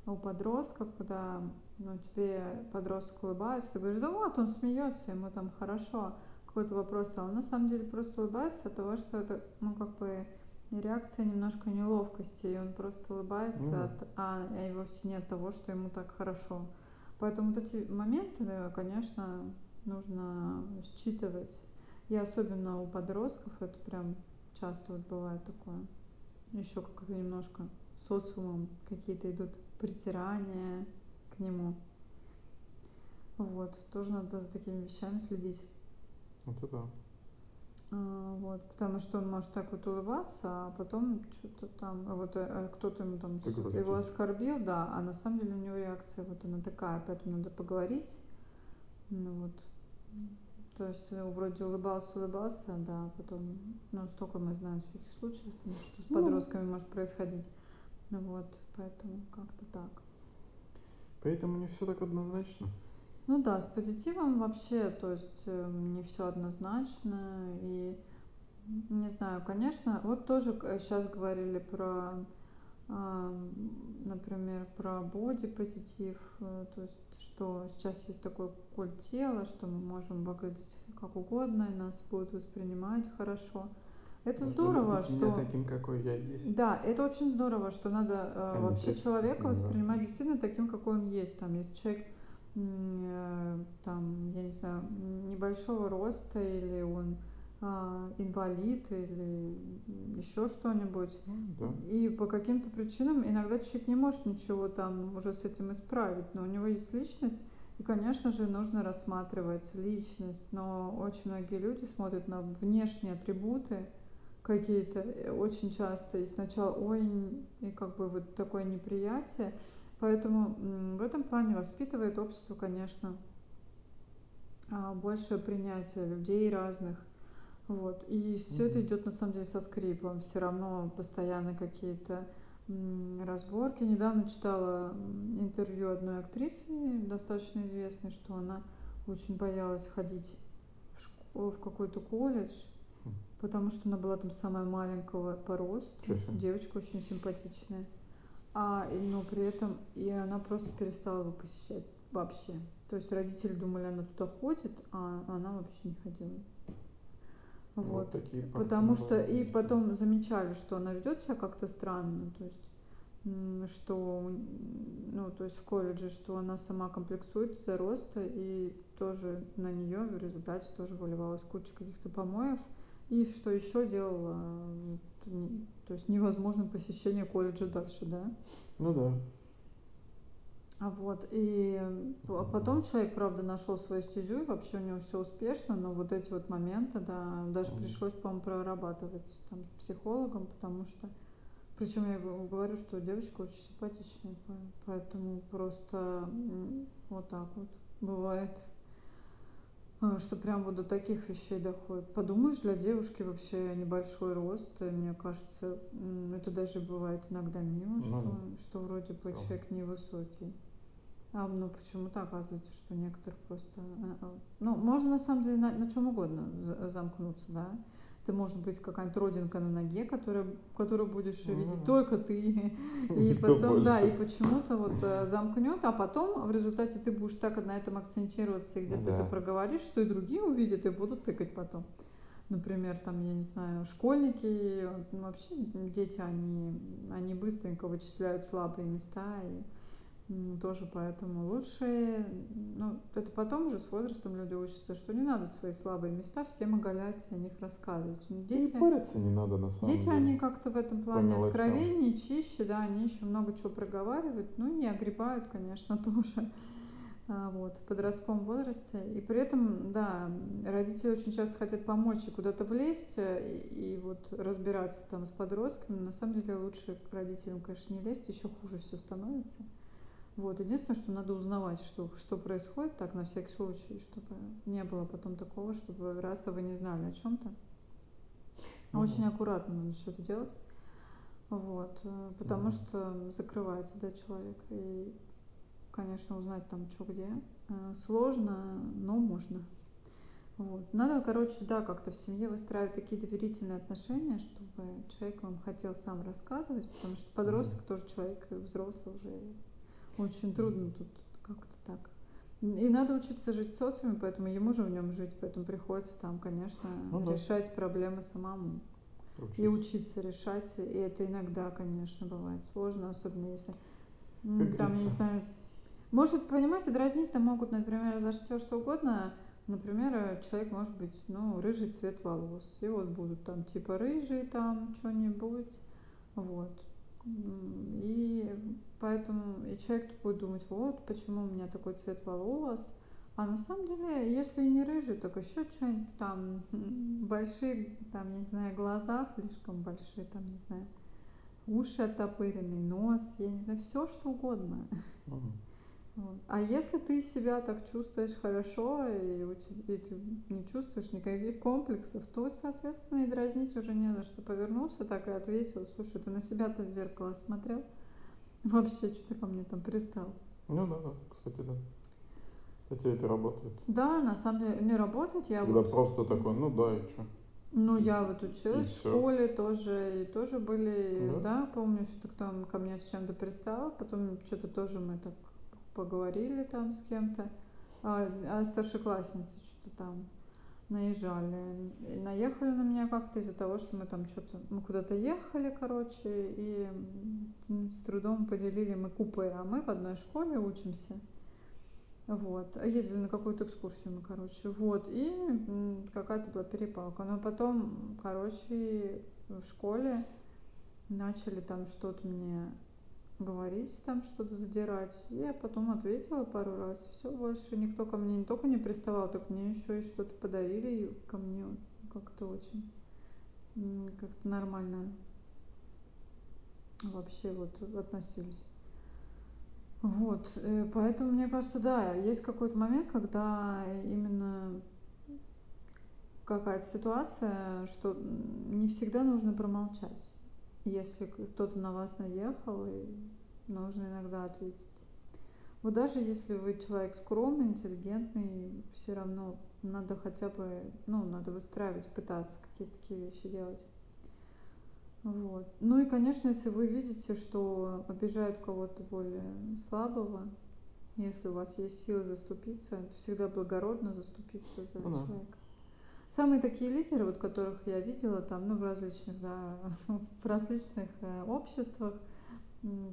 у подростков, когда ну, тебе подросток улыбается, ты говоришь, да вот, он смеется, ему там хорошо, какой-то вопрос, а он на самом деле просто улыбается от того, что это, ну, как бы реакция немножко неловкости, и он просто улыбается, mm. от, а, и вовсе нет того, что ему так хорошо. Поэтому вот эти моменты, конечно, нужно считывать. И особенно у подростков это прям часто вот бывает такое. Еще как-то немножко социумом какие-то идут притирания к нему. Вот, тоже надо за такими вещами следить. Это да. А, вот, потому что он может так вот улыбаться, а потом что-то там, вот э, кто-то ему там его оскорбил, да, а на самом деле у него реакция вот она такая, поэтому надо поговорить. Ну вот. То есть ну, вроде улыбался, улыбался, да, а потом, ну, столько мы знаем всяких случаев, там, что с ну. подростками ну, может происходить. Ну вот, поэтому как-то так. Поэтому не все так однозначно. Ну да, с позитивом вообще, то есть эм, не все однозначно. И не знаю, конечно, вот тоже сейчас говорили про, например, про боди-позитив, э, то есть что сейчас есть такой культ тела, что мы можем выглядеть как угодно, и нас будут воспринимать хорошо. Это здорово, Любить что... Меня таким, какой я есть. Да, это очень здорово, что надо э, вообще человека воспринимать действительно таким, какой он есть. Там, если человек Э, там, я не знаю, небольшого роста, или он а, инвалид, или еще что-нибудь. Ну, да. И по каким-то причинам иногда человек не может ничего там уже с этим исправить, но у него есть личность, и, конечно же, нужно рассматривать личность, но очень многие люди смотрят на внешние атрибуты какие-то э, очень часто, и сначала, ой, и как бы вот такое неприятие, Поэтому в этом плане воспитывает общество, конечно, а, большее принятие людей разных. Вот. И все это идет на самом деле со скрипом. Все равно постоянно какие-то разборки. Недавно читала интервью одной актрисы, достаточно известной, что она очень боялась ходить в, школу, в какой-то колледж, mm. потому что она была там самая маленького по росту. Девочка очень симпатичная а, но при этом и она просто перестала его посещать вообще. То есть родители думали, она туда ходит, а она вообще не ходила. Вот, вот такие Потому что и потом замечали, что она ведет себя как-то странно, то есть что, ну, то есть в колледже, что она сама комплексует из-за роста, и тоже на нее в результате тоже выливалась куча каких-то помоев. И что еще делала то есть невозможно посещение колледжа дальше, да? Ну да. А вот, и потом человек, правда, нашел свою стезю, и вообще у него все успешно, но вот эти вот моменты, да, даже пришлось, по-моему, прорабатывать там с психологом, потому что, причем я говорю, что девочка очень симпатичная, поэтому просто вот так вот бывает. А, что прям вот до таких вещей доходит. Подумаешь, для девушки вообще небольшой рост, мне кажется, это даже бывает иногда мило, ну, что, что вроде бы человек невысокий. А ну почему-то оказывается, что некоторых просто... А, а, ну, можно на самом деле на, на чем угодно замкнуться, да. Это может быть какая-нибудь родинка на ноге, которая, которую будешь mm-hmm. видеть только ты. *laughs* И потом, да, и почему-то вот э, замкнет, а потом в результате ты будешь так на этом акцентироваться, и где-то да. это проговоришь, что и другие увидят и будут тыкать потом. Например, там, я не знаю, школьники, вообще дети, они, они быстренько вычисляют слабые места и тоже поэтому лучше, ну, это потом уже с возрастом люди учатся, что не надо свои слабые места всем оголять, о них рассказывать. Дети, и париться не надо на самом дети, деле. они как-то в этом плане откровеннее, чище, да, они еще много чего проговаривают, ну, не огребают, конечно, *laughs* тоже. а, вот, в подростковом возрасте. И при этом, да, родители очень часто хотят помочь и куда-то влезть, э, и, и вот разбираться там с подростками. На самом деле лучше к родителям, конечно, не лезть, еще хуже все становится. Вот, единственное, что надо узнавать, что, что происходит, так, на всякий случай, чтобы не было потом такого, чтобы раз вы не знали о чем-то. Mm-hmm. Очень аккуратно надо что-то делать. Вот, э, потому mm-hmm. что закрывается, да, человек. И, конечно, узнать там, что где. Э, сложно, но можно. Вот. Надо, короче, да, как-то в семье выстраивать такие доверительные отношения, чтобы человек вам хотел сам рассказывать, потому что подросток тоже человек взрослый уже очень трудно тут как-то так. И надо учиться жить в социуме, поэтому ему же в нем жить, поэтому приходится там, конечно, ну, да. решать проблемы самому. Учиться. И учиться решать. И это иногда, конечно, бывает сложно, особенно если как там, я не знаю, может, понимаете, дразнить-то могут, например, за все что угодно. Например, человек может быть, ну, рыжий цвет волос. И вот будут там типа рыжий там что-нибудь. Вот. И поэтому и человек будет думать, вот почему у меня такой цвет волос. А на самом деле, если не рыжий, так еще что-нибудь там *laughs* большие, там, не знаю, глаза слишком большие, там, не знаю, уши оттопыренный, нос, я не знаю, все что угодно. Uh-huh. А если ты себя так чувствуешь хорошо, и, у тебя, и ты не чувствуешь никаких комплексов, то, соответственно, и дразнить уже не за что. Повернулся так и ответил, слушай, ты на себя-то в зеркало смотрел? Вообще, что ты ко мне там пристал? Ну да, да, кстати, да. Кстати, это работает. Да, на самом деле, не работает. Я Когда вот... просто такой, ну да, и что? Ну, я вот училась в школе тоже, и тоже были, да, да помню, что кто ко мне с чем-то пристал, потом что-то тоже мы так поговорили там с кем-то, а, а старшеклассницы что-то там наезжали. Наехали на меня как-то из-за того, что мы там что-то, мы куда-то ехали, короче, и с трудом поделили мы купе, а мы в одной школе учимся. Вот. А ездили на какую-то экскурсию мы, короче. Вот. И какая-то была перепалка. Но потом, короче, в школе начали там что-то мне говорить, там что-то задирать. Я потом ответила пару раз. Все, больше никто ко мне не только не приставал, так мне еще и что-то подарили и ко мне как-то очень как-то нормально вообще вот относились. Вот, э, поэтому мне кажется, да, есть какой-то момент, когда именно какая-то ситуация, что не всегда нужно промолчать если кто-то на вас наехал, и нужно иногда ответить. Вот даже если вы человек скромный, интеллигентный, все равно надо хотя бы, ну, надо выстраивать, пытаться какие-то такие вещи делать. Вот. Ну и, конечно, если вы видите, что обижают кого-то более слабого, если у вас есть силы заступиться, то всегда благородно заступиться за ну, человека. Самые такие лидеры, вот которых я видела там, ну, в различных, да, *laughs* в различных э, обществах,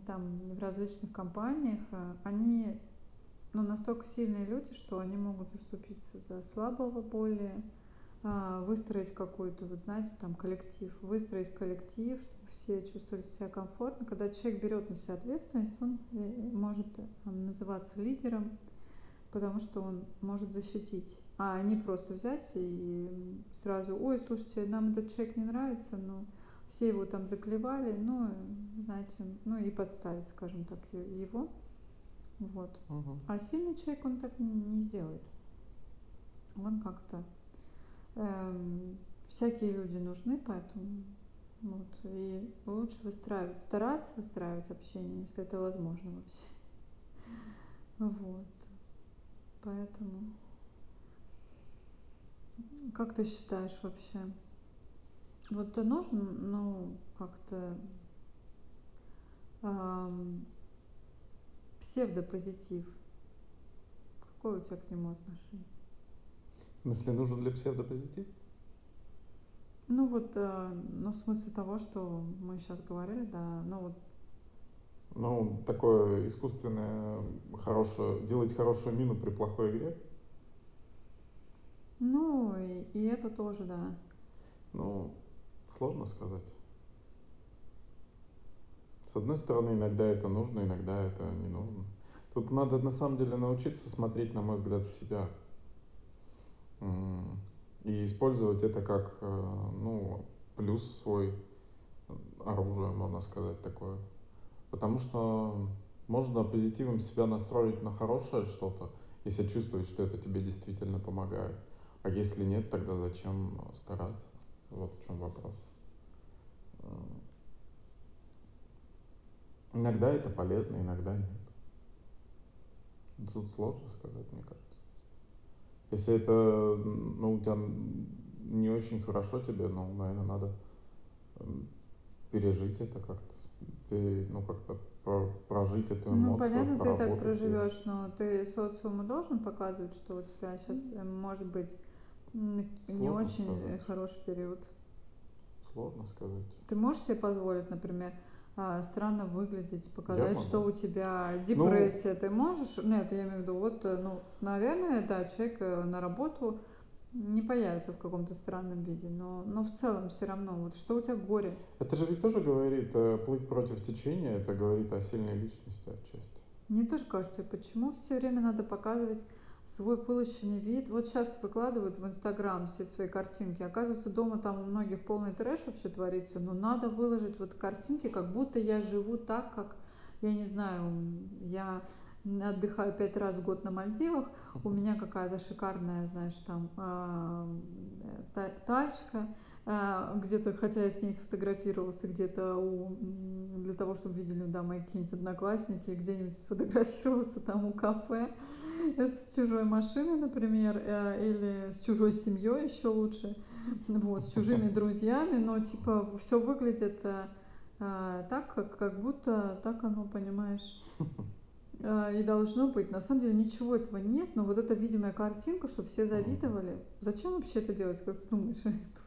там, в различных компаниях, э, они ну, настолько сильные люди, что они могут заступиться за слабого более, а, выстроить какой-то, вот знаете, там коллектив, выстроить коллектив, чтобы все чувствовали себя комфортно. Когда человек берет на себя ответственность, он э, может называться лидером, потому что он может защитить а не просто взять и сразу, ой, слушайте, нам этот человек не нравится, но все его там заклевали, ну, знаете, ну и подставить, скажем так, его. Вот. Угу. А сильный человек, он так не, не сделает. Он как-то... Эм, всякие люди нужны, поэтому вот. И лучше выстраивать, стараться выстраивать общение, если это возможно вообще. *laughs* Вот. Поэтому как ты считаешь вообще? Вот ты нужен, ну, как-то эм, псевдопозитив. Какое у тебя к нему отношение? В смысле, нужен ли псевдопозитив? Ну вот, э, ну в смысле того, что мы сейчас говорили, да, ну вот. Ну, такое искусственное, хорошее, делать хорошую мину при плохой игре. Ну, и, и это тоже, да. Ну, сложно сказать. С одной стороны, иногда это нужно, иногда это не нужно. Тут надо на самом деле научиться смотреть, на мой взгляд, в себя. И использовать это как, э, ну, плюс свой, оружие, можно сказать, такое. Потому что можно позитивом себя настроить на хорошее что-то, если чувствуешь, что это тебе действительно помогает. А если нет, тогда зачем стараться? Вот в чем вопрос. Иногда это полезно, иногда нет. Тут сложно сказать, мне кажется. Если это, ну, у тебя не очень хорошо тебе, ну, наверное, надо пережить это как-то, ну, как-то прожить эту эмоцию, Ну, понятно, ты так проживешь, но ты социуму должен показывать, что у тебя сейчас может быть не Сложно очень сказать. хороший период. Сложно сказать. Ты можешь себе позволить, например, а, странно выглядеть, показать, что у тебя ну, депрессия, ну, ты можешь? Нет, я имею в виду, вот, э, ну, наверное, да, человек э, на работу не появится в каком-то странном виде, но, но в целом все равно, вот что у тебя горе? Это же ведь тоже говорит, э, плыть против течения, это говорит о сильной личности отчасти. Мне тоже кажется, почему все время надо показывать свой вылощенный вид. Вот сейчас выкладывают в Инстаграм все свои картинки. Оказывается, дома там у многих полный трэш вообще творится, но надо выложить вот картинки, как будто я живу так, как, я не знаю, я отдыхаю пять раз в год на Мальдивах, у меня какая-то шикарная, знаешь, там э, тачка, где-то, хотя я с ней сфотографировался где-то у, для того, чтобы видели, да, мои какие-нибудь одноклассники, где-нибудь сфотографировался там у кафе *laughs* с чужой машиной, например, э, или с чужой семьей еще лучше, вот, с чужими *laughs* друзьями, но, типа, все выглядит так, как, как будто так оно, понимаешь, *laughs* а, и должно быть. На самом деле ничего этого нет, но вот эта видимая картинка, что все завидовали. Зачем вообще это делать, как ты думаешь,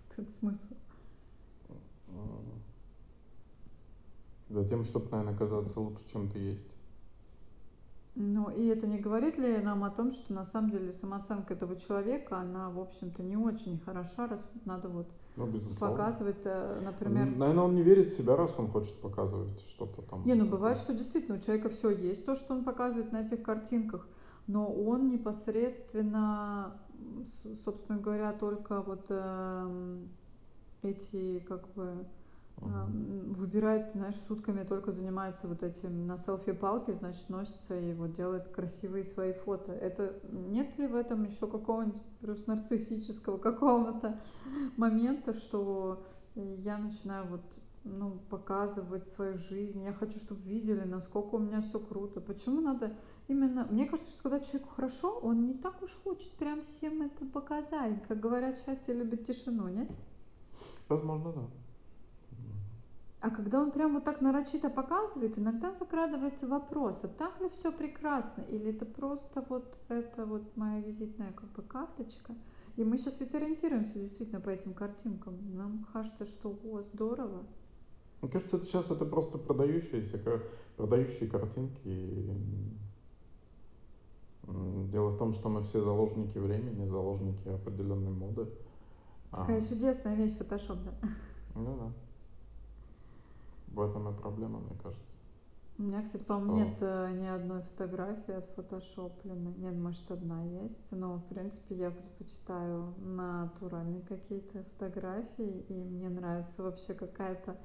*laughs* тут смысл? Затем, чтобы, наверное, казаться лучше, чем ты есть. Ну, и это не говорит ли нам о том, что на самом деле самооценка этого человека, она, в общем-то, не очень хороша, раз надо вот ну, показывать, э, например... Наверное, он не верит в себя, раз он хочет показывать что-то там. Не, ну бывает, что действительно у человека все есть, то, что он показывает на этих картинках, но он непосредственно, собственно говоря, только вот э, эти как бы выбирает, знаешь, сутками только занимается вот этим на селфи-палке, значит, носится и вот делает красивые свои фото. Это нет ли в этом еще какого-нибудь плюс нарциссического какого-то момента, что я начинаю вот ну, показывать свою жизнь, я хочу, чтобы видели, насколько у меня все круто. Почему надо именно... Мне кажется, что когда человеку хорошо, он не так уж хочет прям всем это показать. Как говорят, счастье любит тишину, нет? Возможно, да. А когда он прям вот так нарочито показывает, иногда закрадывается вопрос, а так ли все прекрасно, или это просто вот это вот моя визитная как бы карточка. И мы сейчас ведь ориентируемся действительно по этим картинкам. Нам кажется, что о, здорово. Мне кажется, это сейчас это просто продающиеся, продающие картинки. Дело в том, что мы все заложники времени, заложники определенной моды. Такая а. чудесная вещь фотошоп, да? Ну да. В этом и проблема, мне кажется. У меня, кстати, по-моему, нет э, ни одной фотографии от фотошопленной. Нет, может, одна есть, но, в принципе, я предпочитаю натуральные какие-то фотографии, и мне нравится вообще какая-то,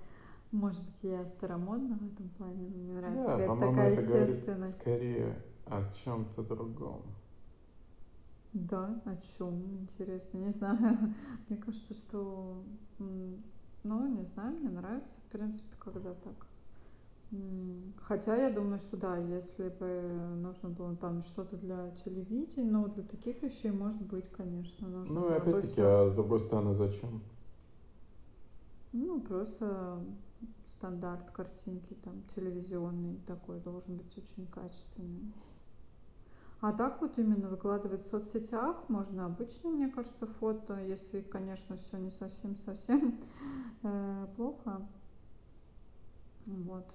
может быть, я старомодна в этом плане, но мне нравится да, какая-то такая это естественность. скорее о чем-то другом. Да, о чем, интересно, не знаю. *laughs* Мне кажется, что ну, не знаю, мне нравится, в принципе, когда так. Хотя я думаю, что да, если бы нужно было там что-то для телевидения, но для таких вещей, может быть, конечно, нужно Ну, и опять-таки, а с другой стороны, зачем? Ну, просто стандарт картинки там телевизионный такой должен быть очень качественный. А так вот именно выкладывать в соцсетях можно обычно, мне кажется, фото, если, конечно, все не совсем-совсем *laughs* э, плохо. Вот.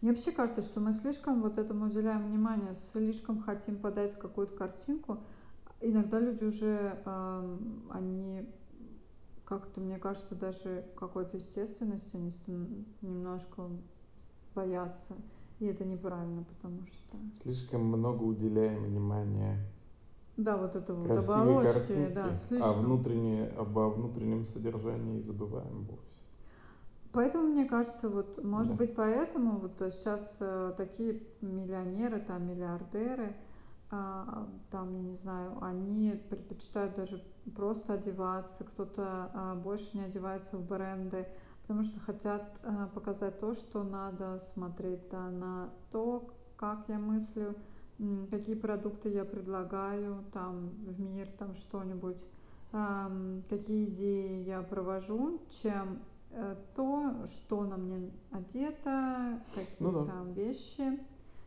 Мне вообще кажется, что мы слишком вот этому уделяем внимание, слишком хотим подать какую-то картинку. Иногда люди уже, э, они как-то, мне кажется, даже какой-то естественности, они немножко боятся И это неправильно, потому что... Слишком много уделяем внимания да, вот это вот оболочки, картинки, да, а слишком. А внутреннее, обо внутреннем содержании забываем вовсе. Поэтому, мне кажется, вот, может да. быть, поэтому вот сейчас э, такие миллионеры, там, миллиардеры, э, там, не знаю, они предпочитают даже просто одеваться, кто-то э, больше не одевается в бренды, потому что хотят э, показать то, что надо смотреть, да, на то, как я мыслю, какие продукты я предлагаю там в мир, там что-нибудь, какие идеи я провожу, чем Э, то, что на мне одето, какие ну, да. там вещи.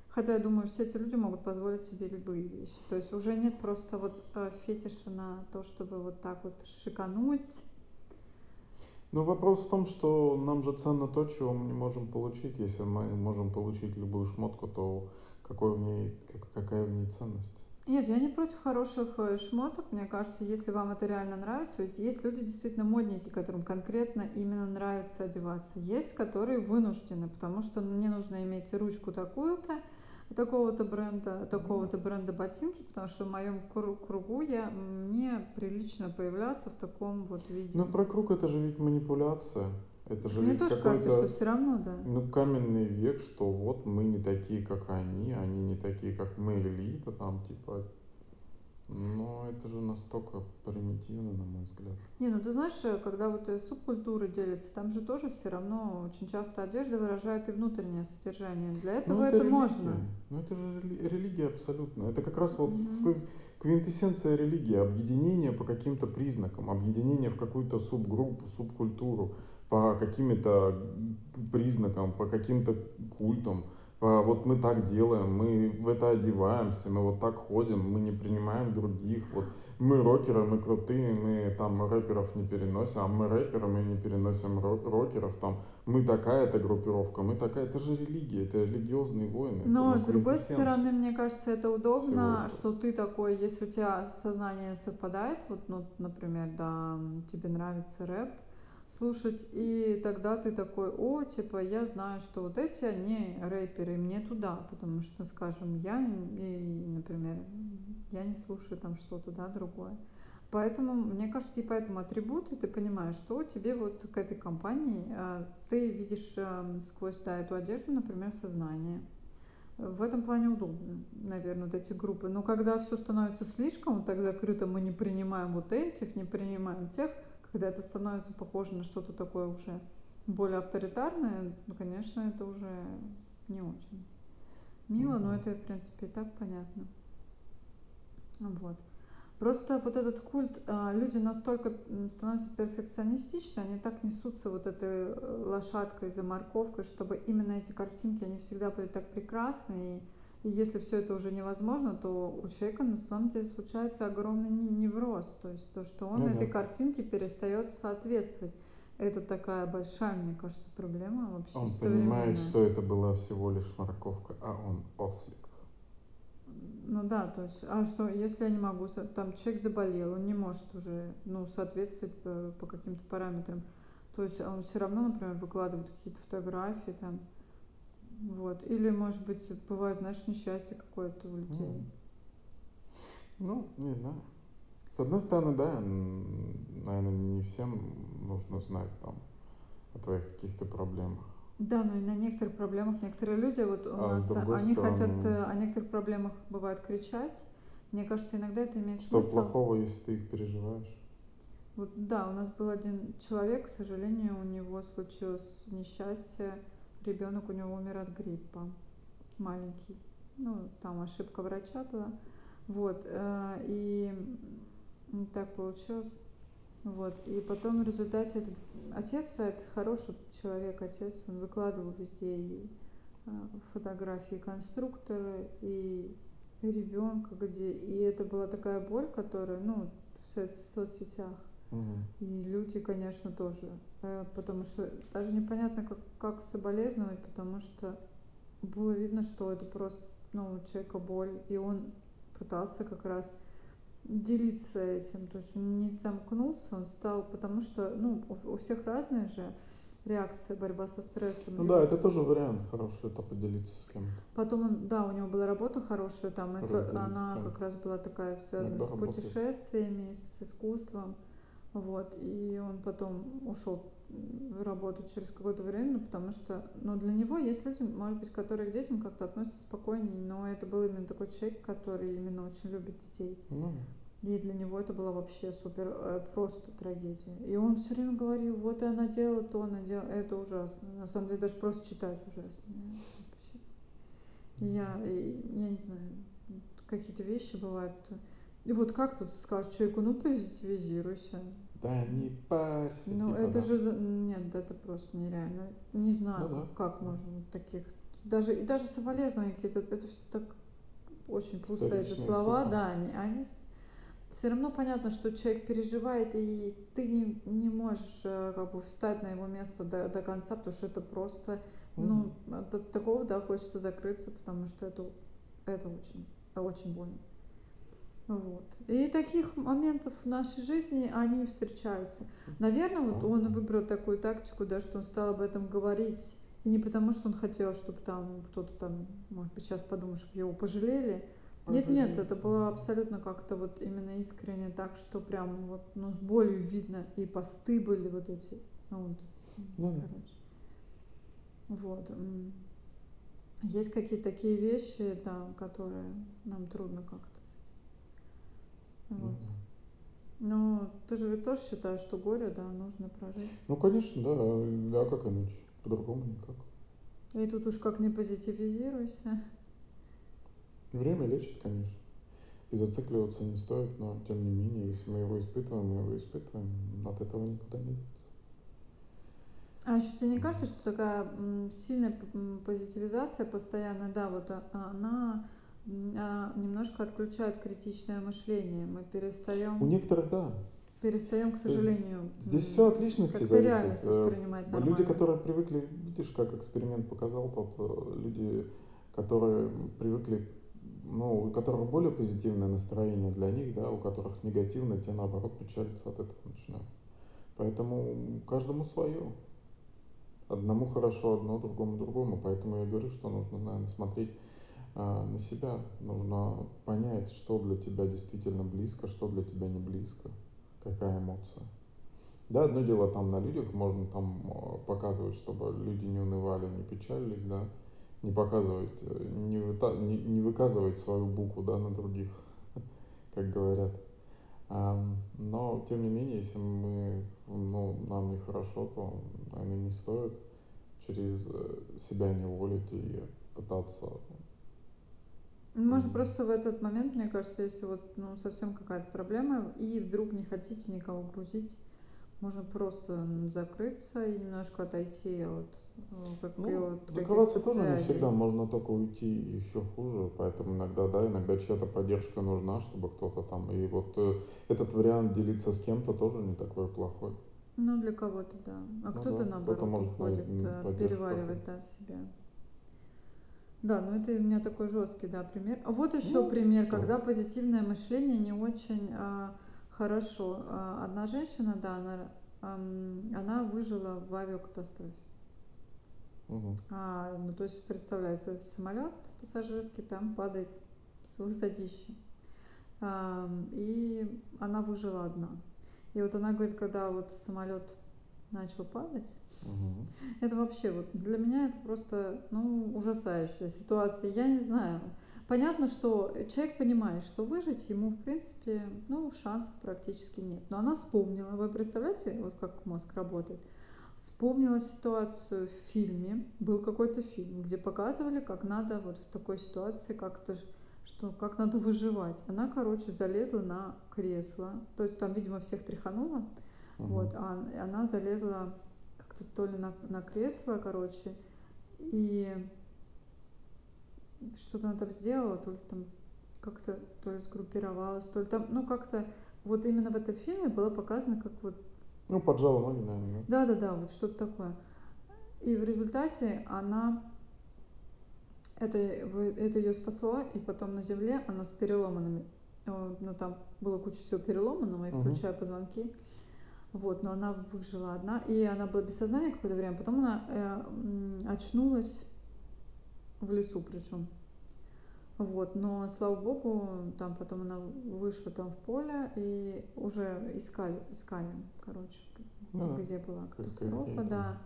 Хотя я думаю, все эти люди могут позволить себе любые вещи. То есть уже нет просто вот э, фетиша на то, чтобы вот так вот шикануть. Ну, вопрос в том, что нам же ценно то, чего мы не можем получить. Если мы можем получить любую шмотку, то какой в ней, какая в ней ценность? Нет, я не против хороших э, шмоток. Мне кажется, если вам это реально нравится, есть люди действительно модники, которым конкретно именно нравится одеваться. Есть, которые вынуждены, потому что мне нужно иметь ручку такую-то, такого-то бренда, такого-то бренда ботинки, потому что в моем кругу я, мне прилично появляться в таком вот виде. Ну, про круг это же ведь манипуляция. Это же Мне тоже кажется, что все равно, да. Ну, каменный век, что вот мы не такие, как они, они не такие, как мы, элита, там, типа, но это же настолько примитивно, на мой взгляд. Не, ну ты знаешь, э, когда вот э, субкультуры делятся, там же тоже все равно очень часто одежда выражает и внутреннее содержание. Для ну, этого ну, это, это религия. можно. Ну это же религия абсолютно. Это как раз вот mm-hmm. квинтэссенция религии, объединение по каким-то признакам, объединение в какую-то субгруппу, субкультуру, по каким-то признакам, по каким-то культам. А, вот мы так делаем, мы в это одеваемся, мы вот так ходим, мы не принимаем других, вот мы рокеры, мы крутые, мы там рэперов не переносим, а мы рэперы, мы не переносим рокеров, там. Мы такая-то группировка, мы такая, это же религия, это религиозные войны. Но с другой стороны, мне кажется, это удобно, что ты такой, если у тебя сознание совпадает, вот, ну, например, да, тебе нравится рэп, слушать, и тогда ты такой, о, типа, я знаю, что вот эти, они рэперы, мне туда, потому что, скажем, я, и, например, я не слушаю там что-то, да, другое. Поэтому, мне кажется, и поэтому атрибуты, ты понимаешь, что тебе вот к этой компании, а, ты видишь эм, сквозь, да, эту одежду, например, сознание. В этом плане удобно, наверное, вот эти группы. Но когда все становится слишком вот так закрыто, мы не принимаем вот этих, не принимаем тех, когда это становится похоже на что-то такое уже более авторитарное, ну, конечно, это уже не очень мило, но это, в принципе, и так понятно. Вот. Просто вот этот культ, а, люди настолько становятся перфекционистичны, они так несутся вот этой э, лошадкой за морковкой, чтобы именно эти картинки, они всегда были так прекрасны, и и если все это уже невозможно, то у человека на самом деле случается огромный невроз. То есть то, что он ну, этой да. картинке перестает соответствовать. Это такая большая, мне кажется, проблема вообще Он понимает, что это была всего лишь морковка, а он ослик. Ну да, то есть, а что, если я не могу, там человек заболел, он не может уже, ну, соответствовать по, по каким-то параметрам. То есть он все равно, например, выкладывает какие-то фотографии там, вот. Или, может быть, бывает, знаешь, несчастье какое-то у людей. Ну, не знаю. С одной стороны, да, наверное, не всем нужно знать там о твоих каких-то проблемах. Да, но и на некоторых проблемах некоторые люди, вот у а нас, они стороны... хотят э, о некоторых проблемах бывает кричать. Мне кажется, иногда это имеет Что смысл. Что плохого, если ты их переживаешь? Вот да, у нас был один человек, к сожалению, у него случилось несчастье, ребенок у него умер от гриппа, маленький. Ну, там ошибка врача была. Вот, э, и так получилось. Вот, и потом в результате этот отец, это хороший человек, отец, он выкладывал везде и э, фотографии конструктора, и ребенка, где, и это была такая боль, которая, ну, в соцсетях, Угу. И люди, конечно, тоже. Э, потому что даже непонятно, как, как соболезновать, потому что было видно, что это просто ну, у человека боль, и он пытался как раз делиться этим. То есть он не замкнулся, он стал, потому что, ну, у, у всех разные же реакция, борьба со стрессом. Ну да, это тоже вариант хороший, это поделиться с кем-то. Потом он, да, у него была работа хорошая, там, и она как раз была такая связана с путешествиями, с искусством. Вот, и он потом ушел в работу через какое-то время, ну, потому что, ну, для него есть люди, может быть, которые к детям как-то относятся спокойнее, но это был именно такой человек, который именно очень любит детей. Ну. И для него это была вообще супер, э, просто трагедия. И он все время говорил, вот и она делала то, она делала, это ужасно. На самом деле даже просто читать ужасно. Я, я не знаю, какие-то вещи бывают. И вот как тут скажешь человеку, ну позитивизируйся. Да не парься. Ну типа, это да. же, нет, это просто нереально. Не знаю, Ну, да. как можно таких, даже, и даже соболезнования какие-то, это все так очень пустые эти слова, супер. да, они, они все равно понятно, что человек переживает, и ты не, не можешь э, как бы встать на его место до, до конца, потому что это просто, ну, от такого, да, хочется закрыться, потому что это, это очень, очень больно. Вот. И таких моментов в нашей жизни, они встречаются. Наверное, вот он выбрал такую тактику, да, что он стал об этом говорить. И не потому, что он хотел, чтобы там кто-то там, может быть, сейчас подумал, чтобы его пожалели, нет, нет, это было абсолютно как-то вот именно искренне так, что прям вот, ну, с болью видно, и посты были вот эти, ну, вот, ну, короче. Вот. Есть какие-то такие вещи, да, которые нам трудно как-то. Вот. Ну, Но ты же ведь тоже считаешь, что горе, да, нужно прожить. Ну, конечно, да. А как иначе? По-другому никак. И тут уж как не позитивизируйся. Время лечит, конечно. И зацикливаться не стоит, но тем не менее, если мы его испытываем, мы его испытываем, от этого никуда не деться. А еще тебе не кажется, что такая сильная позитивизация постоянно, да, вот а, она немножко отключает критичное мышление. Мы перестаем. У некоторых, да. Перестаем, к сожалению. Здесь все от личности зависит. реальность э, воспринимать нормально. Люди, которые привыкли, видишь, как эксперимент показал, папа, люди, которые привыкли ну, у которых более позитивное настроение для них, да, у которых негативное, те наоборот печалятся от этого начинают. Поэтому каждому свое. Одному хорошо одно, другому другому. Поэтому я говорю, что нужно, наверное, смотреть а, на себя. Нужно понять, что для тебя действительно близко, что для тебя не близко, какая эмоция. Да, одно дело там на людях можно там а, показывать, чтобы люди не унывали, не печалились, да, не показывать, э, не, выта, не, не выказывать свою букву да, на других, *laughs* как говорят. Но, тем не менее, если мы, ну, нам нехорошо, то, наверное, не стоит через э, себя не волить и пытаться может, просто в этот момент, мне кажется, если вот ну, совсем какая-то проблема, и вдруг не хотите никого грузить, можно просто закрыться и немножко отойти от ну, как ну, закрываться тоже связей. не всегда, можно только уйти еще хуже, поэтому иногда, да, иногда чья-то поддержка нужна, чтобы кто-то там, и вот э, этот вариант делиться с кем-то тоже не такой плохой. Ну, для кого-то, да. А ну, кто-то, да, наоборот, кто может уходит э, переваривать, да, в себя. Да, ну это у меня такой жесткий, да, пример. А вот еще ну, пример, да. когда позитивное мышление не очень а, хорошо. А, одна женщина, да, она, а, она выжила в авиакатастрофе. Угу. А, ну, то есть, представляете, самолет пассажирский там падает с высотища. А, и она выжила одна. И вот она говорит, когда вот самолет начал падать, угу. это вообще вот для меня это просто ну, ужасающая ситуация. Я не знаю. Понятно, что человек понимает, что выжить ему, в принципе, ну, шансов практически нет. Но она вспомнила. Вы представляете, вот как мозг работает? Вспомнила ситуацию в фильме. Был какой-то фильм, где показывали, как надо вот в такой ситуации как-то что как надо выживать. Она, короче, залезла на кресло. То есть там, видимо, всех тряхануло. Uh-huh. Вот, а она залезла как-то то ли на, на кресло, короче, и что-то она там сделала, то ли там как-то то ли сгруппировалась, то ли там, ну как-то вот именно в этом фильме было показано, как вот ну, поджала ноги, наверное, да? Да, да, да, вот что-то такое. И в результате она это, это ее спасло, и потом на земле она с переломанными, ну там было куча всего переломанного, и включая uh-huh. позвонки, Вот, но она выжила одна, и она была без сознания какое-то время, потом она э, очнулась в лесу причем. Вот, но слава богу, там потом она вышла там в поле и уже искали, искали, короче, ну, где была катастрофа, да.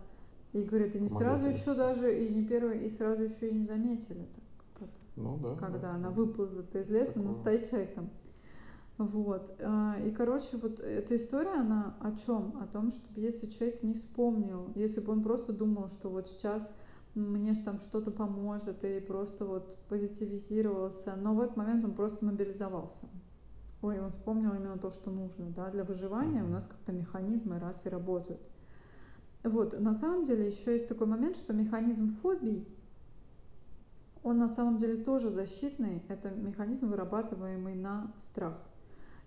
И говорит, и не сразу еще даже, и не первый, и сразу еще и не заметили так. Ну да. Когда да, она да. выползла из леса, ну стоит человек там. Вот. А, и, короче, вот эта история, она о чем? О том, чтобы если человек не вспомнил, если бы он просто думал, что вот сейчас мне же там что-то поможет, и просто вот позитивизировался, но в этот момент он просто мобилизовался. Ой, он вспомнил именно то, что нужно, да, для выживания у нас как-то механизмы раз и работают. Вот, на самом деле еще есть такой момент, что механизм фобий, он на самом деле тоже защитный, это механизм, вырабатываемый на страх.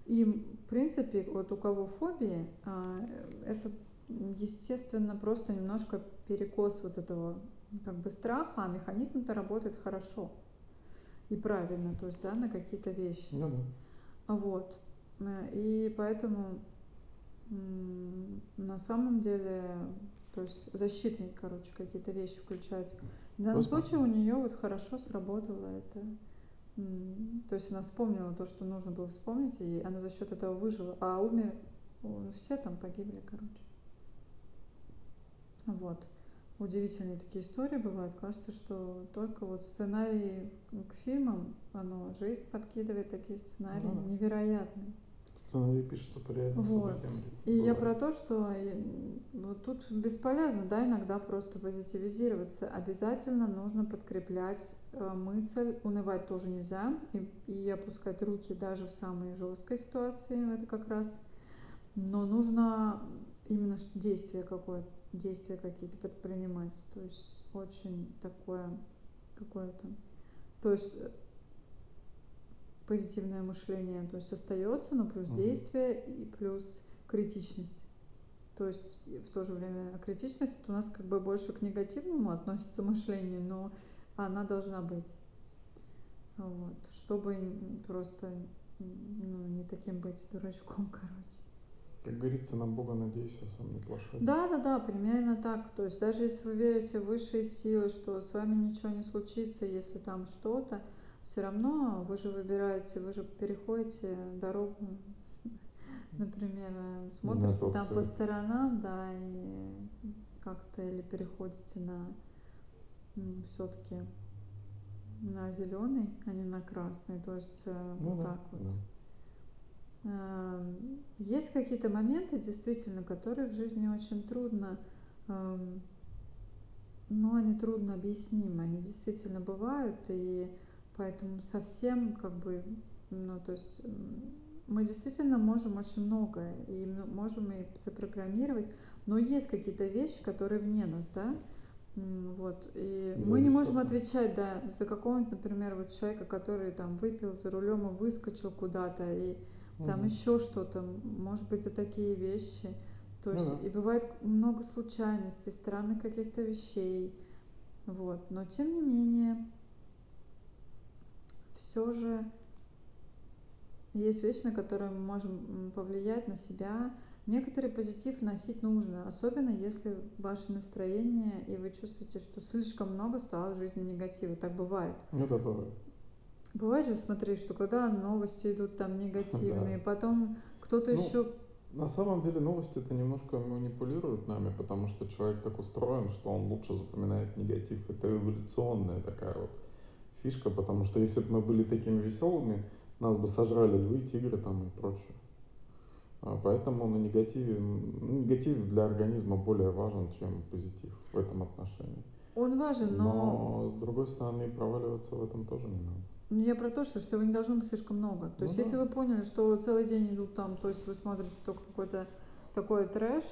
И, в принципе, вот у кого фобии, а, это, естественно, просто немножко перекос вот этого как бы страха, а механизм-то работает хорошо и правильно, то есть, да, на какие-то вещи. Ну да. Вот. И поэтому на самом деле, то есть защитные, короче, какие-то вещи включаются. В данном Посмотрим. случае у нее вот хорошо сработало это. То есть она вспомнила то, что нужно было вспомнить, и она за счет этого выжила. А умер, все там погибли, короче. Вот удивительные такие истории бывают. Кажется, что только вот сценарии к фильмам, оно жизнь подкидывает такие сценарии ну, да. невероятные. Сценарий пишется по реальным вот. событиям. И бывает. я про то, что вот тут бесполезно, да, иногда просто позитивизироваться. Обязательно нужно подкреплять э, мысль, унывать тоже нельзя, и, и опускать руки даже в самой жесткой ситуации, это как раз. Но нужно именно действие какое-то действия какие-то предпринимать. То есть очень такое какое-то. То есть э, позитивное мышление то есть остается, но плюс действие и плюс критичность. То есть в то же время критичность у нас как бы больше к негативному относится мышлению, но она должна быть. Вот, чтобы просто ну, не таким быть дурачком, *laughs* короче. Как говорится, на Бога надейся, а сам не плашай. Да, да, да, примерно так. То есть даже если вы верите в высшие силы, что с вами ничего не случится, если там что-то, все равно вы же выбираете, вы же переходите дорогу, *laughs* например, смотрите там по сторонам, да, и как-то или переходите на все-таки на зеленый, а не на красный. То есть э, ну, вот да, так вот. Да. Эм, есть какие-то моменты, действительно, которые в жизни очень трудно, эм, но они трудно объяснимы, они действительно бывают, и поэтому совсем как бы, ну, то есть мы действительно можем очень многое, и можем и запрограммировать, но есть какие-то вещи, которые вне нас, да, вот, и мы не можем отвечать, да, за какого-нибудь, например, вот человека, который там выпил за рулем и выскочил куда-то, и там угу. еще что-то, может быть, за такие вещи. То ну есть, ну, да. и бывает много случайностей, странных каких-то вещей. Вот. Но тем не менее, все же есть вещи, на которые мы можем повлиять на себя. Некоторый позитив носить нужно, особенно если ваше настроение, и вы чувствуете, что слишком много стало в жизни негатива. Так бывает. Ну да, бывает. Бывает же, смотри, что когда новости идут там негативные, *laughs* потом кто-то ну, еще... На самом деле новости это немножко манипулируют нами, потому что человек так устроен, что он лучше запоминает негатив. Это эволюционная такая вот фишка, потому что если бы мы были такими веселыми, нас бы сожрали львы, тигры там и прочее. А поэтому на негативе, негатив для организма более важен, чем позитив в этом отношении. Он важен, но... Но с другой стороны, проваливаться в этом тоже не надо. Ну, я про то, что, что его не должно быть слишком много. То ну, есть, да. если вы поняли, что целый день идут там, то есть вы смотрите только какой-то такой трэш,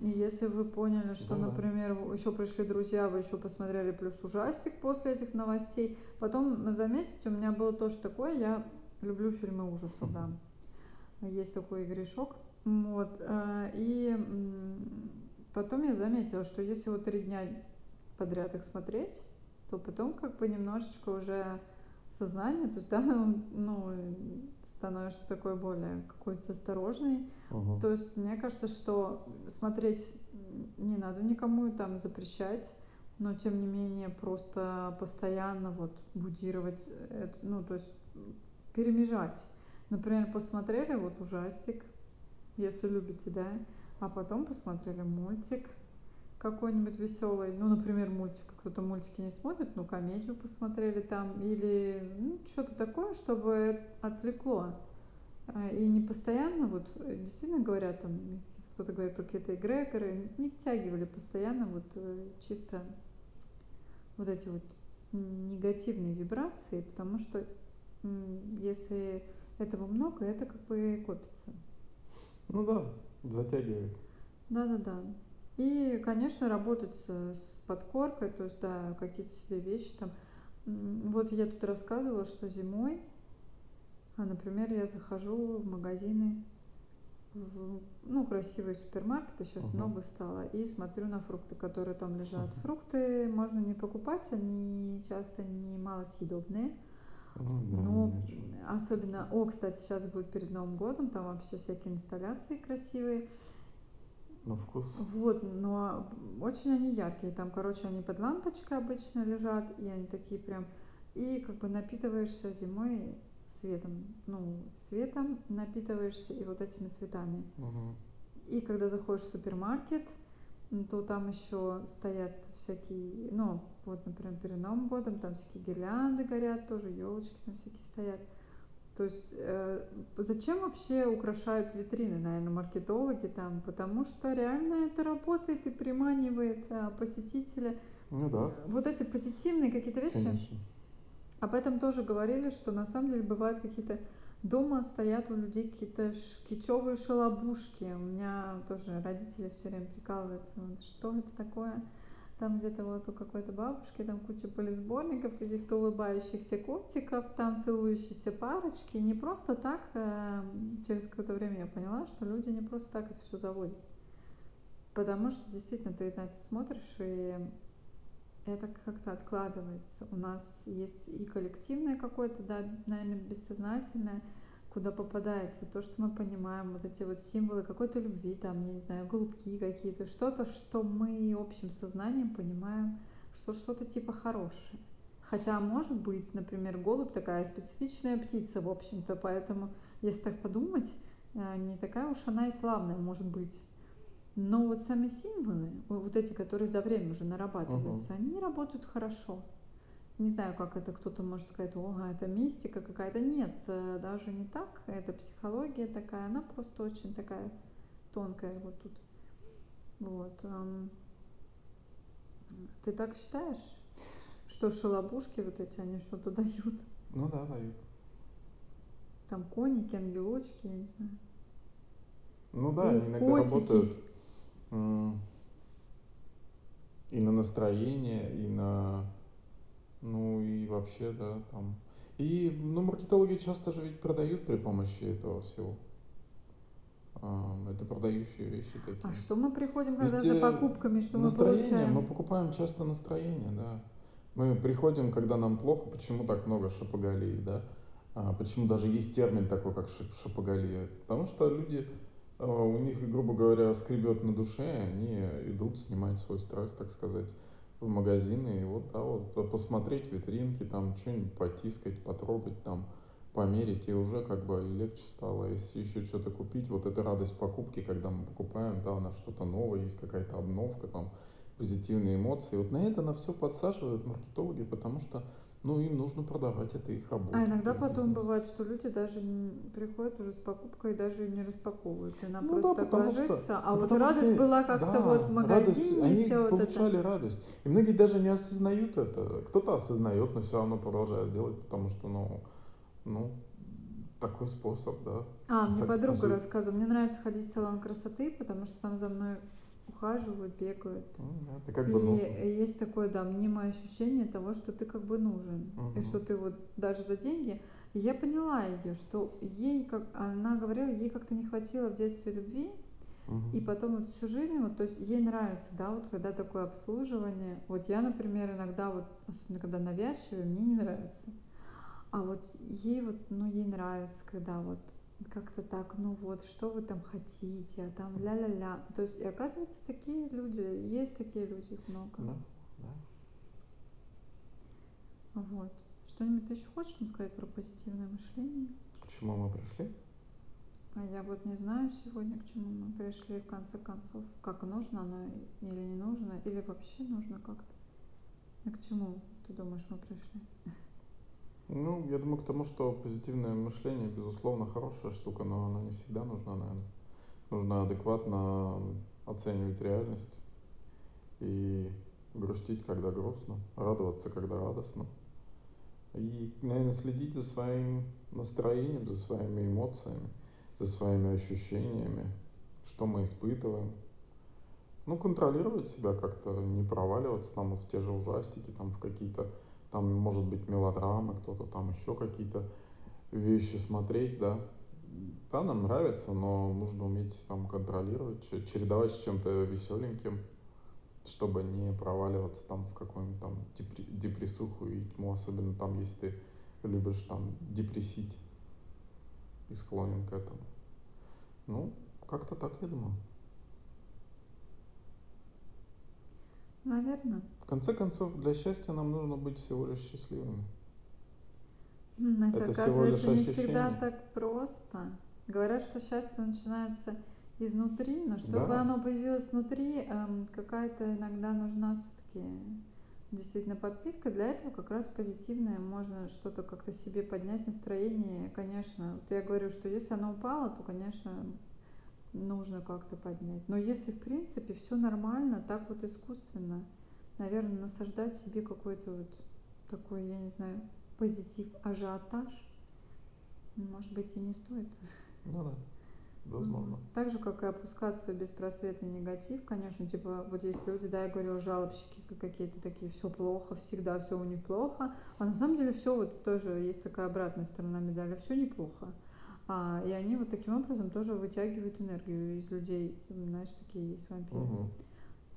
и если вы поняли, что, да, например, да. еще пришли друзья, вы еще посмотрели плюс ужастик после этих новостей, потом заметите, у меня было тоже такое, я люблю фильмы ужасов, да. Есть такой грешок. Вот. Э, и потом я заметила, что если вот три дня подряд их смотреть, то потом как бы немножечко уже сознание, то есть, да, *laughs* ну, становишься такой более какой-то осторожный. Угу. То есть, мне кажется, что смотреть не надо никому там запрещать, но тем не менее просто постоянно вот будировать, это, ну, то есть перемежать. Например, посмотрели вот ужастик, если любите, да, а потом посмотрели мультик какой-нибудь веселый, ну, например, мультик, кто-то мультики не смотрит, ну, комедию посмотрели там, или ну, что-то такое, чтобы отвлекло. А, и не постоянно, вот, действительно говорят, там, кто-то говорит про какие-то эгрегоры, не втягивали постоянно вот э, чисто вот эти вот негативные вибрации, потому что если этого много, это как бы копится. Ну да, затягивает. Да-да-да. И, конечно, работать с подкоркой, то есть, да, какие-то себе вещи там. Вот я тут рассказывала, что зимой, а, например, я захожу в магазины, в, ну, красивые супермаркеты, сейчас uh-huh. много стало, и смотрю на фрукты, которые там лежат. Фрукты можно не покупать, они часто не малосъедобные. Ну, да, но особенно, о, кстати, сейчас будет перед Новым годом, там вообще всякие инсталляции красивые. На вкус. Вот, но очень они яркие. Там, короче, они под лампочкой обычно лежат, и они такие прям... И как бы напитываешься зимой светом. Ну, светом напитываешься и вот этими цветами. Угу. И когда заходишь в супермаркет, то там еще стоят всякие, ну, вот, например, перед Новым годом там всякие гирлянды горят, тоже елочки там всякие стоят. То есть э, зачем вообще украшают витрины, наверное, маркетологи там? Потому что реально это работает и приманивает э, посетителя. Ну да. Вот эти позитивные какие-то вещи. Конечно. Об этом тоже говорили, что на самом деле бывают какие-то дома стоят у людей какие-то кичевые шалобушки. У меня тоже родители все время прикалываются, что это такое? Там где-то вот у какой-то бабушки там куча полисборников, каких-то улыбающихся котиков, там целующиеся парочки. Не просто так, э, через какое-то время я поняла, что люди не просто так это все заводят. Потому что действительно ты на это смотришь, и это как-то откладывается. У нас есть и коллективное какое-то, да, наверное, бессознательное, куда попадает вот то, что мы понимаем, вот эти вот символы какой-то любви, там, я не знаю, голубки какие-то, что-то, что мы общим сознанием понимаем, что что-то типа хорошее. Хотя, может быть, например, голубь такая специфичная птица, в общем-то, поэтому, если так подумать, э, не такая уж она и славная, может быть. Но вот сами символы, вот эти, которые за время уже нарабатываются, uh-huh. они работают хорошо не знаю, как это кто-то может сказать, о, это мистика какая-то. Нет, э, даже не так. Это психология такая, она просто очень такая тонкая вот тут. Вот. Ты так считаешь, что шалобушки вот эти, они что-то *laughs* дают? Ну да, дают. Там коники, ангелочки, я не знаю. Ну да, они иногда котики. работают и на настроение, и на ну и вообще, да, там. И, ну, маркетологи часто же ведь продают при помощи этого всего. Это продающие вещи такие. А что мы приходим, когда ведь, за покупками, что настроение, мы получаем? Мы покупаем часто настроение, да. Мы приходим, когда нам плохо, почему так много шапоголии, да? А, почему даже есть термин такой, как шапоголия? Потому что люди, э, у них, грубо говоря, скребет на душе, они идут снимать свой стресс, так сказать в магазины и вот, да, вот посмотреть витринки, там что-нибудь потискать, потрогать, там померить, и уже как бы легче стало. Если еще что-то купить, вот эта радость покупки, когда мы покупаем, да, у нас что-то новое, есть какая-то обновка, там позитивные эмоции. Вот на это на все подсаживают маркетологи, потому что ну, им нужно продавать, это их работа. А иногда потом бизнес. бывает, что люди даже приходят уже с покупкой и даже не распаковывают. И нам ну, просто да, ложится. Что, а ну, вот радость что, была как-то да, вот в магазине. Радость, они все получали вот это. радость. И многие даже не осознают это. Кто-то осознает, но все равно продолжает делать, потому что, ну, ну такой способ, да. А, мне подруга скажу. рассказывала. Мне нравится ходить в салон красоты, потому что там за мной ухаживают, бегают. Это как и бы нужно. есть такое, да, мнимое ощущение того, что ты как бы нужен. Угу. И что ты вот даже за деньги. И я поняла ее, что ей, как она говорила, ей как-то не хватило в детстве любви. Угу. И потом вот всю жизнь, вот, то есть ей нравится, да, вот когда такое обслуживание. Вот я, например, иногда вот, особенно когда навязчивое, мне не нравится. А вот ей вот, ну, ей нравится, когда вот как-то так, ну вот, что вы там хотите, а там ля-ля-ля. То есть, и оказывается, такие люди, есть такие люди, их много. Да, да. Вот. Что-нибудь ты еще хочешь нам сказать про позитивное мышление? К чему мы пришли? А я вот не знаю сегодня, к чему мы пришли в конце концов. Как нужно оно или не нужно, или вообще нужно как-то. А к чему, ты думаешь, мы пришли? Ну, я думаю, к тому, что позитивное мышление, безусловно, хорошая штука, но она не всегда нужна, наверное. Нужно адекватно оценивать реальность и грустить, когда грустно, радоваться, когда радостно. И, наверное, следить за своим настроением, за своими эмоциями, за своими ощущениями, что мы испытываем. Ну, контролировать себя как-то, не проваливаться там в те же ужастики, там в какие-то, там, может быть, мелодрамы, кто-то там еще какие-то вещи смотреть, да. Да, нам нравится, но нужно уметь там контролировать, чередовать с чем-то веселеньким, чтобы не проваливаться там в какую-нибудь там депрессуху и тьму, особенно там, если ты любишь там депрессить и склонен к этому. Ну, как-то так, я думаю. Наверное. В конце концов, для счастья нам нужно быть всего лишь счастливыми. Это, это оказывается не всегда так просто. Говорят, что счастье начинается изнутри, но чтобы да. оно появилось внутри, эм, какая-то иногда нужна все-таки действительно подпитка. Для этого как раз позитивное можно что-то как-то себе поднять, настроение, конечно. Вот я говорю, что если оно упало, то, конечно, нужно как-то поднять. Но если, в принципе, все нормально, так вот искусственно, наверное, насаждать себе какой-то вот такой, я не знаю, позитив, ажиотаж, может быть, и не стоит. Ну да. Возможно. Так же, как и опускаться в беспросветный негатив, конечно, типа, вот есть люди, да, я говорила, жалобщики какие-то такие, все плохо, всегда все у них плохо, а на самом деле все вот тоже есть такая обратная сторона медали, все неплохо. А, и они вот таким образом тоже вытягивают энергию из людей, знаешь, такие есть вампиры. Угу.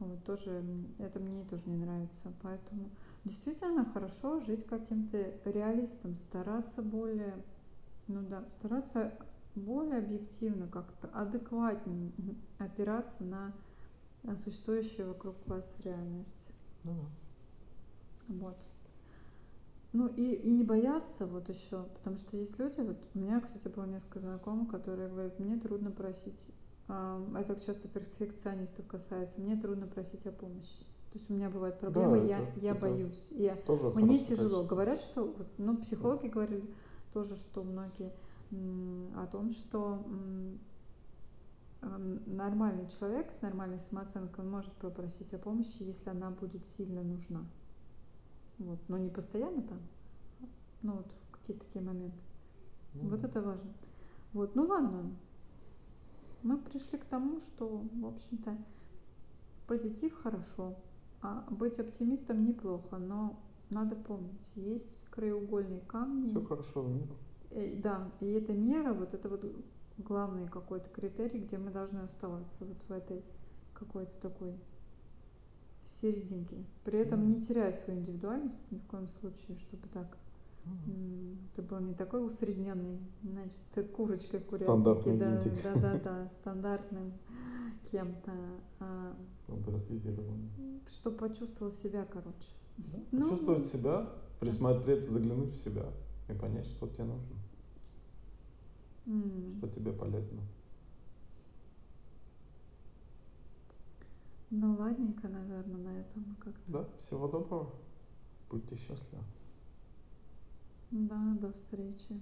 Вот, тоже, это мне тоже не нравится, поэтому действительно хорошо жить каким-то реалистом, стараться более, ну да, стараться более объективно, как-то адекватнее *laughs* опираться на существующую вокруг вас реальность. Ну да. Вот. Ну и, и не бояться вот еще, потому что есть люди, вот у меня, кстати, было несколько знакомых, которые говорят, мне трудно просить, это часто перфекционистов касается, мне трудно просить о помощи. То есть у меня бывают проблемы, да, я, это, я это боюсь. Я, мне тяжело. Качество. Говорят, что, ну, психологи говорили тоже, что многие о том, что нормальный человек с нормальной самооценкой может попросить о помощи, если она будет сильно нужна. Вот. Но не постоянно там, ну вот в какие-то такие моменты. Mm-hmm. Вот это важно. Вот, ну ладно. Мы пришли к тому, что, в общем-то, позитив хорошо, а быть оптимистом неплохо, но надо помнить, есть краеугольные камни. Все хорошо в мире. Э, да, и эта мера, вот это вот главный какой-то критерий, где мы должны оставаться вот в этой какой-то такой серединке. При этом не теряя свою индивидуальность ни в коем случае, чтобы так это был не такой усредненный, значит, курочкой в курятнике, да, да, да, да, стандартным кем-то. А, что почувствовал себя, короче. Да, ну, почувствовать себя, присмотреться, заглянуть в себя и понять, что тебе нужно. Mm. Что тебе полезно. Ну, ладненько, наверное, на этом как-то. Да, всего доброго. Будьте счастливы. Да, до встречи.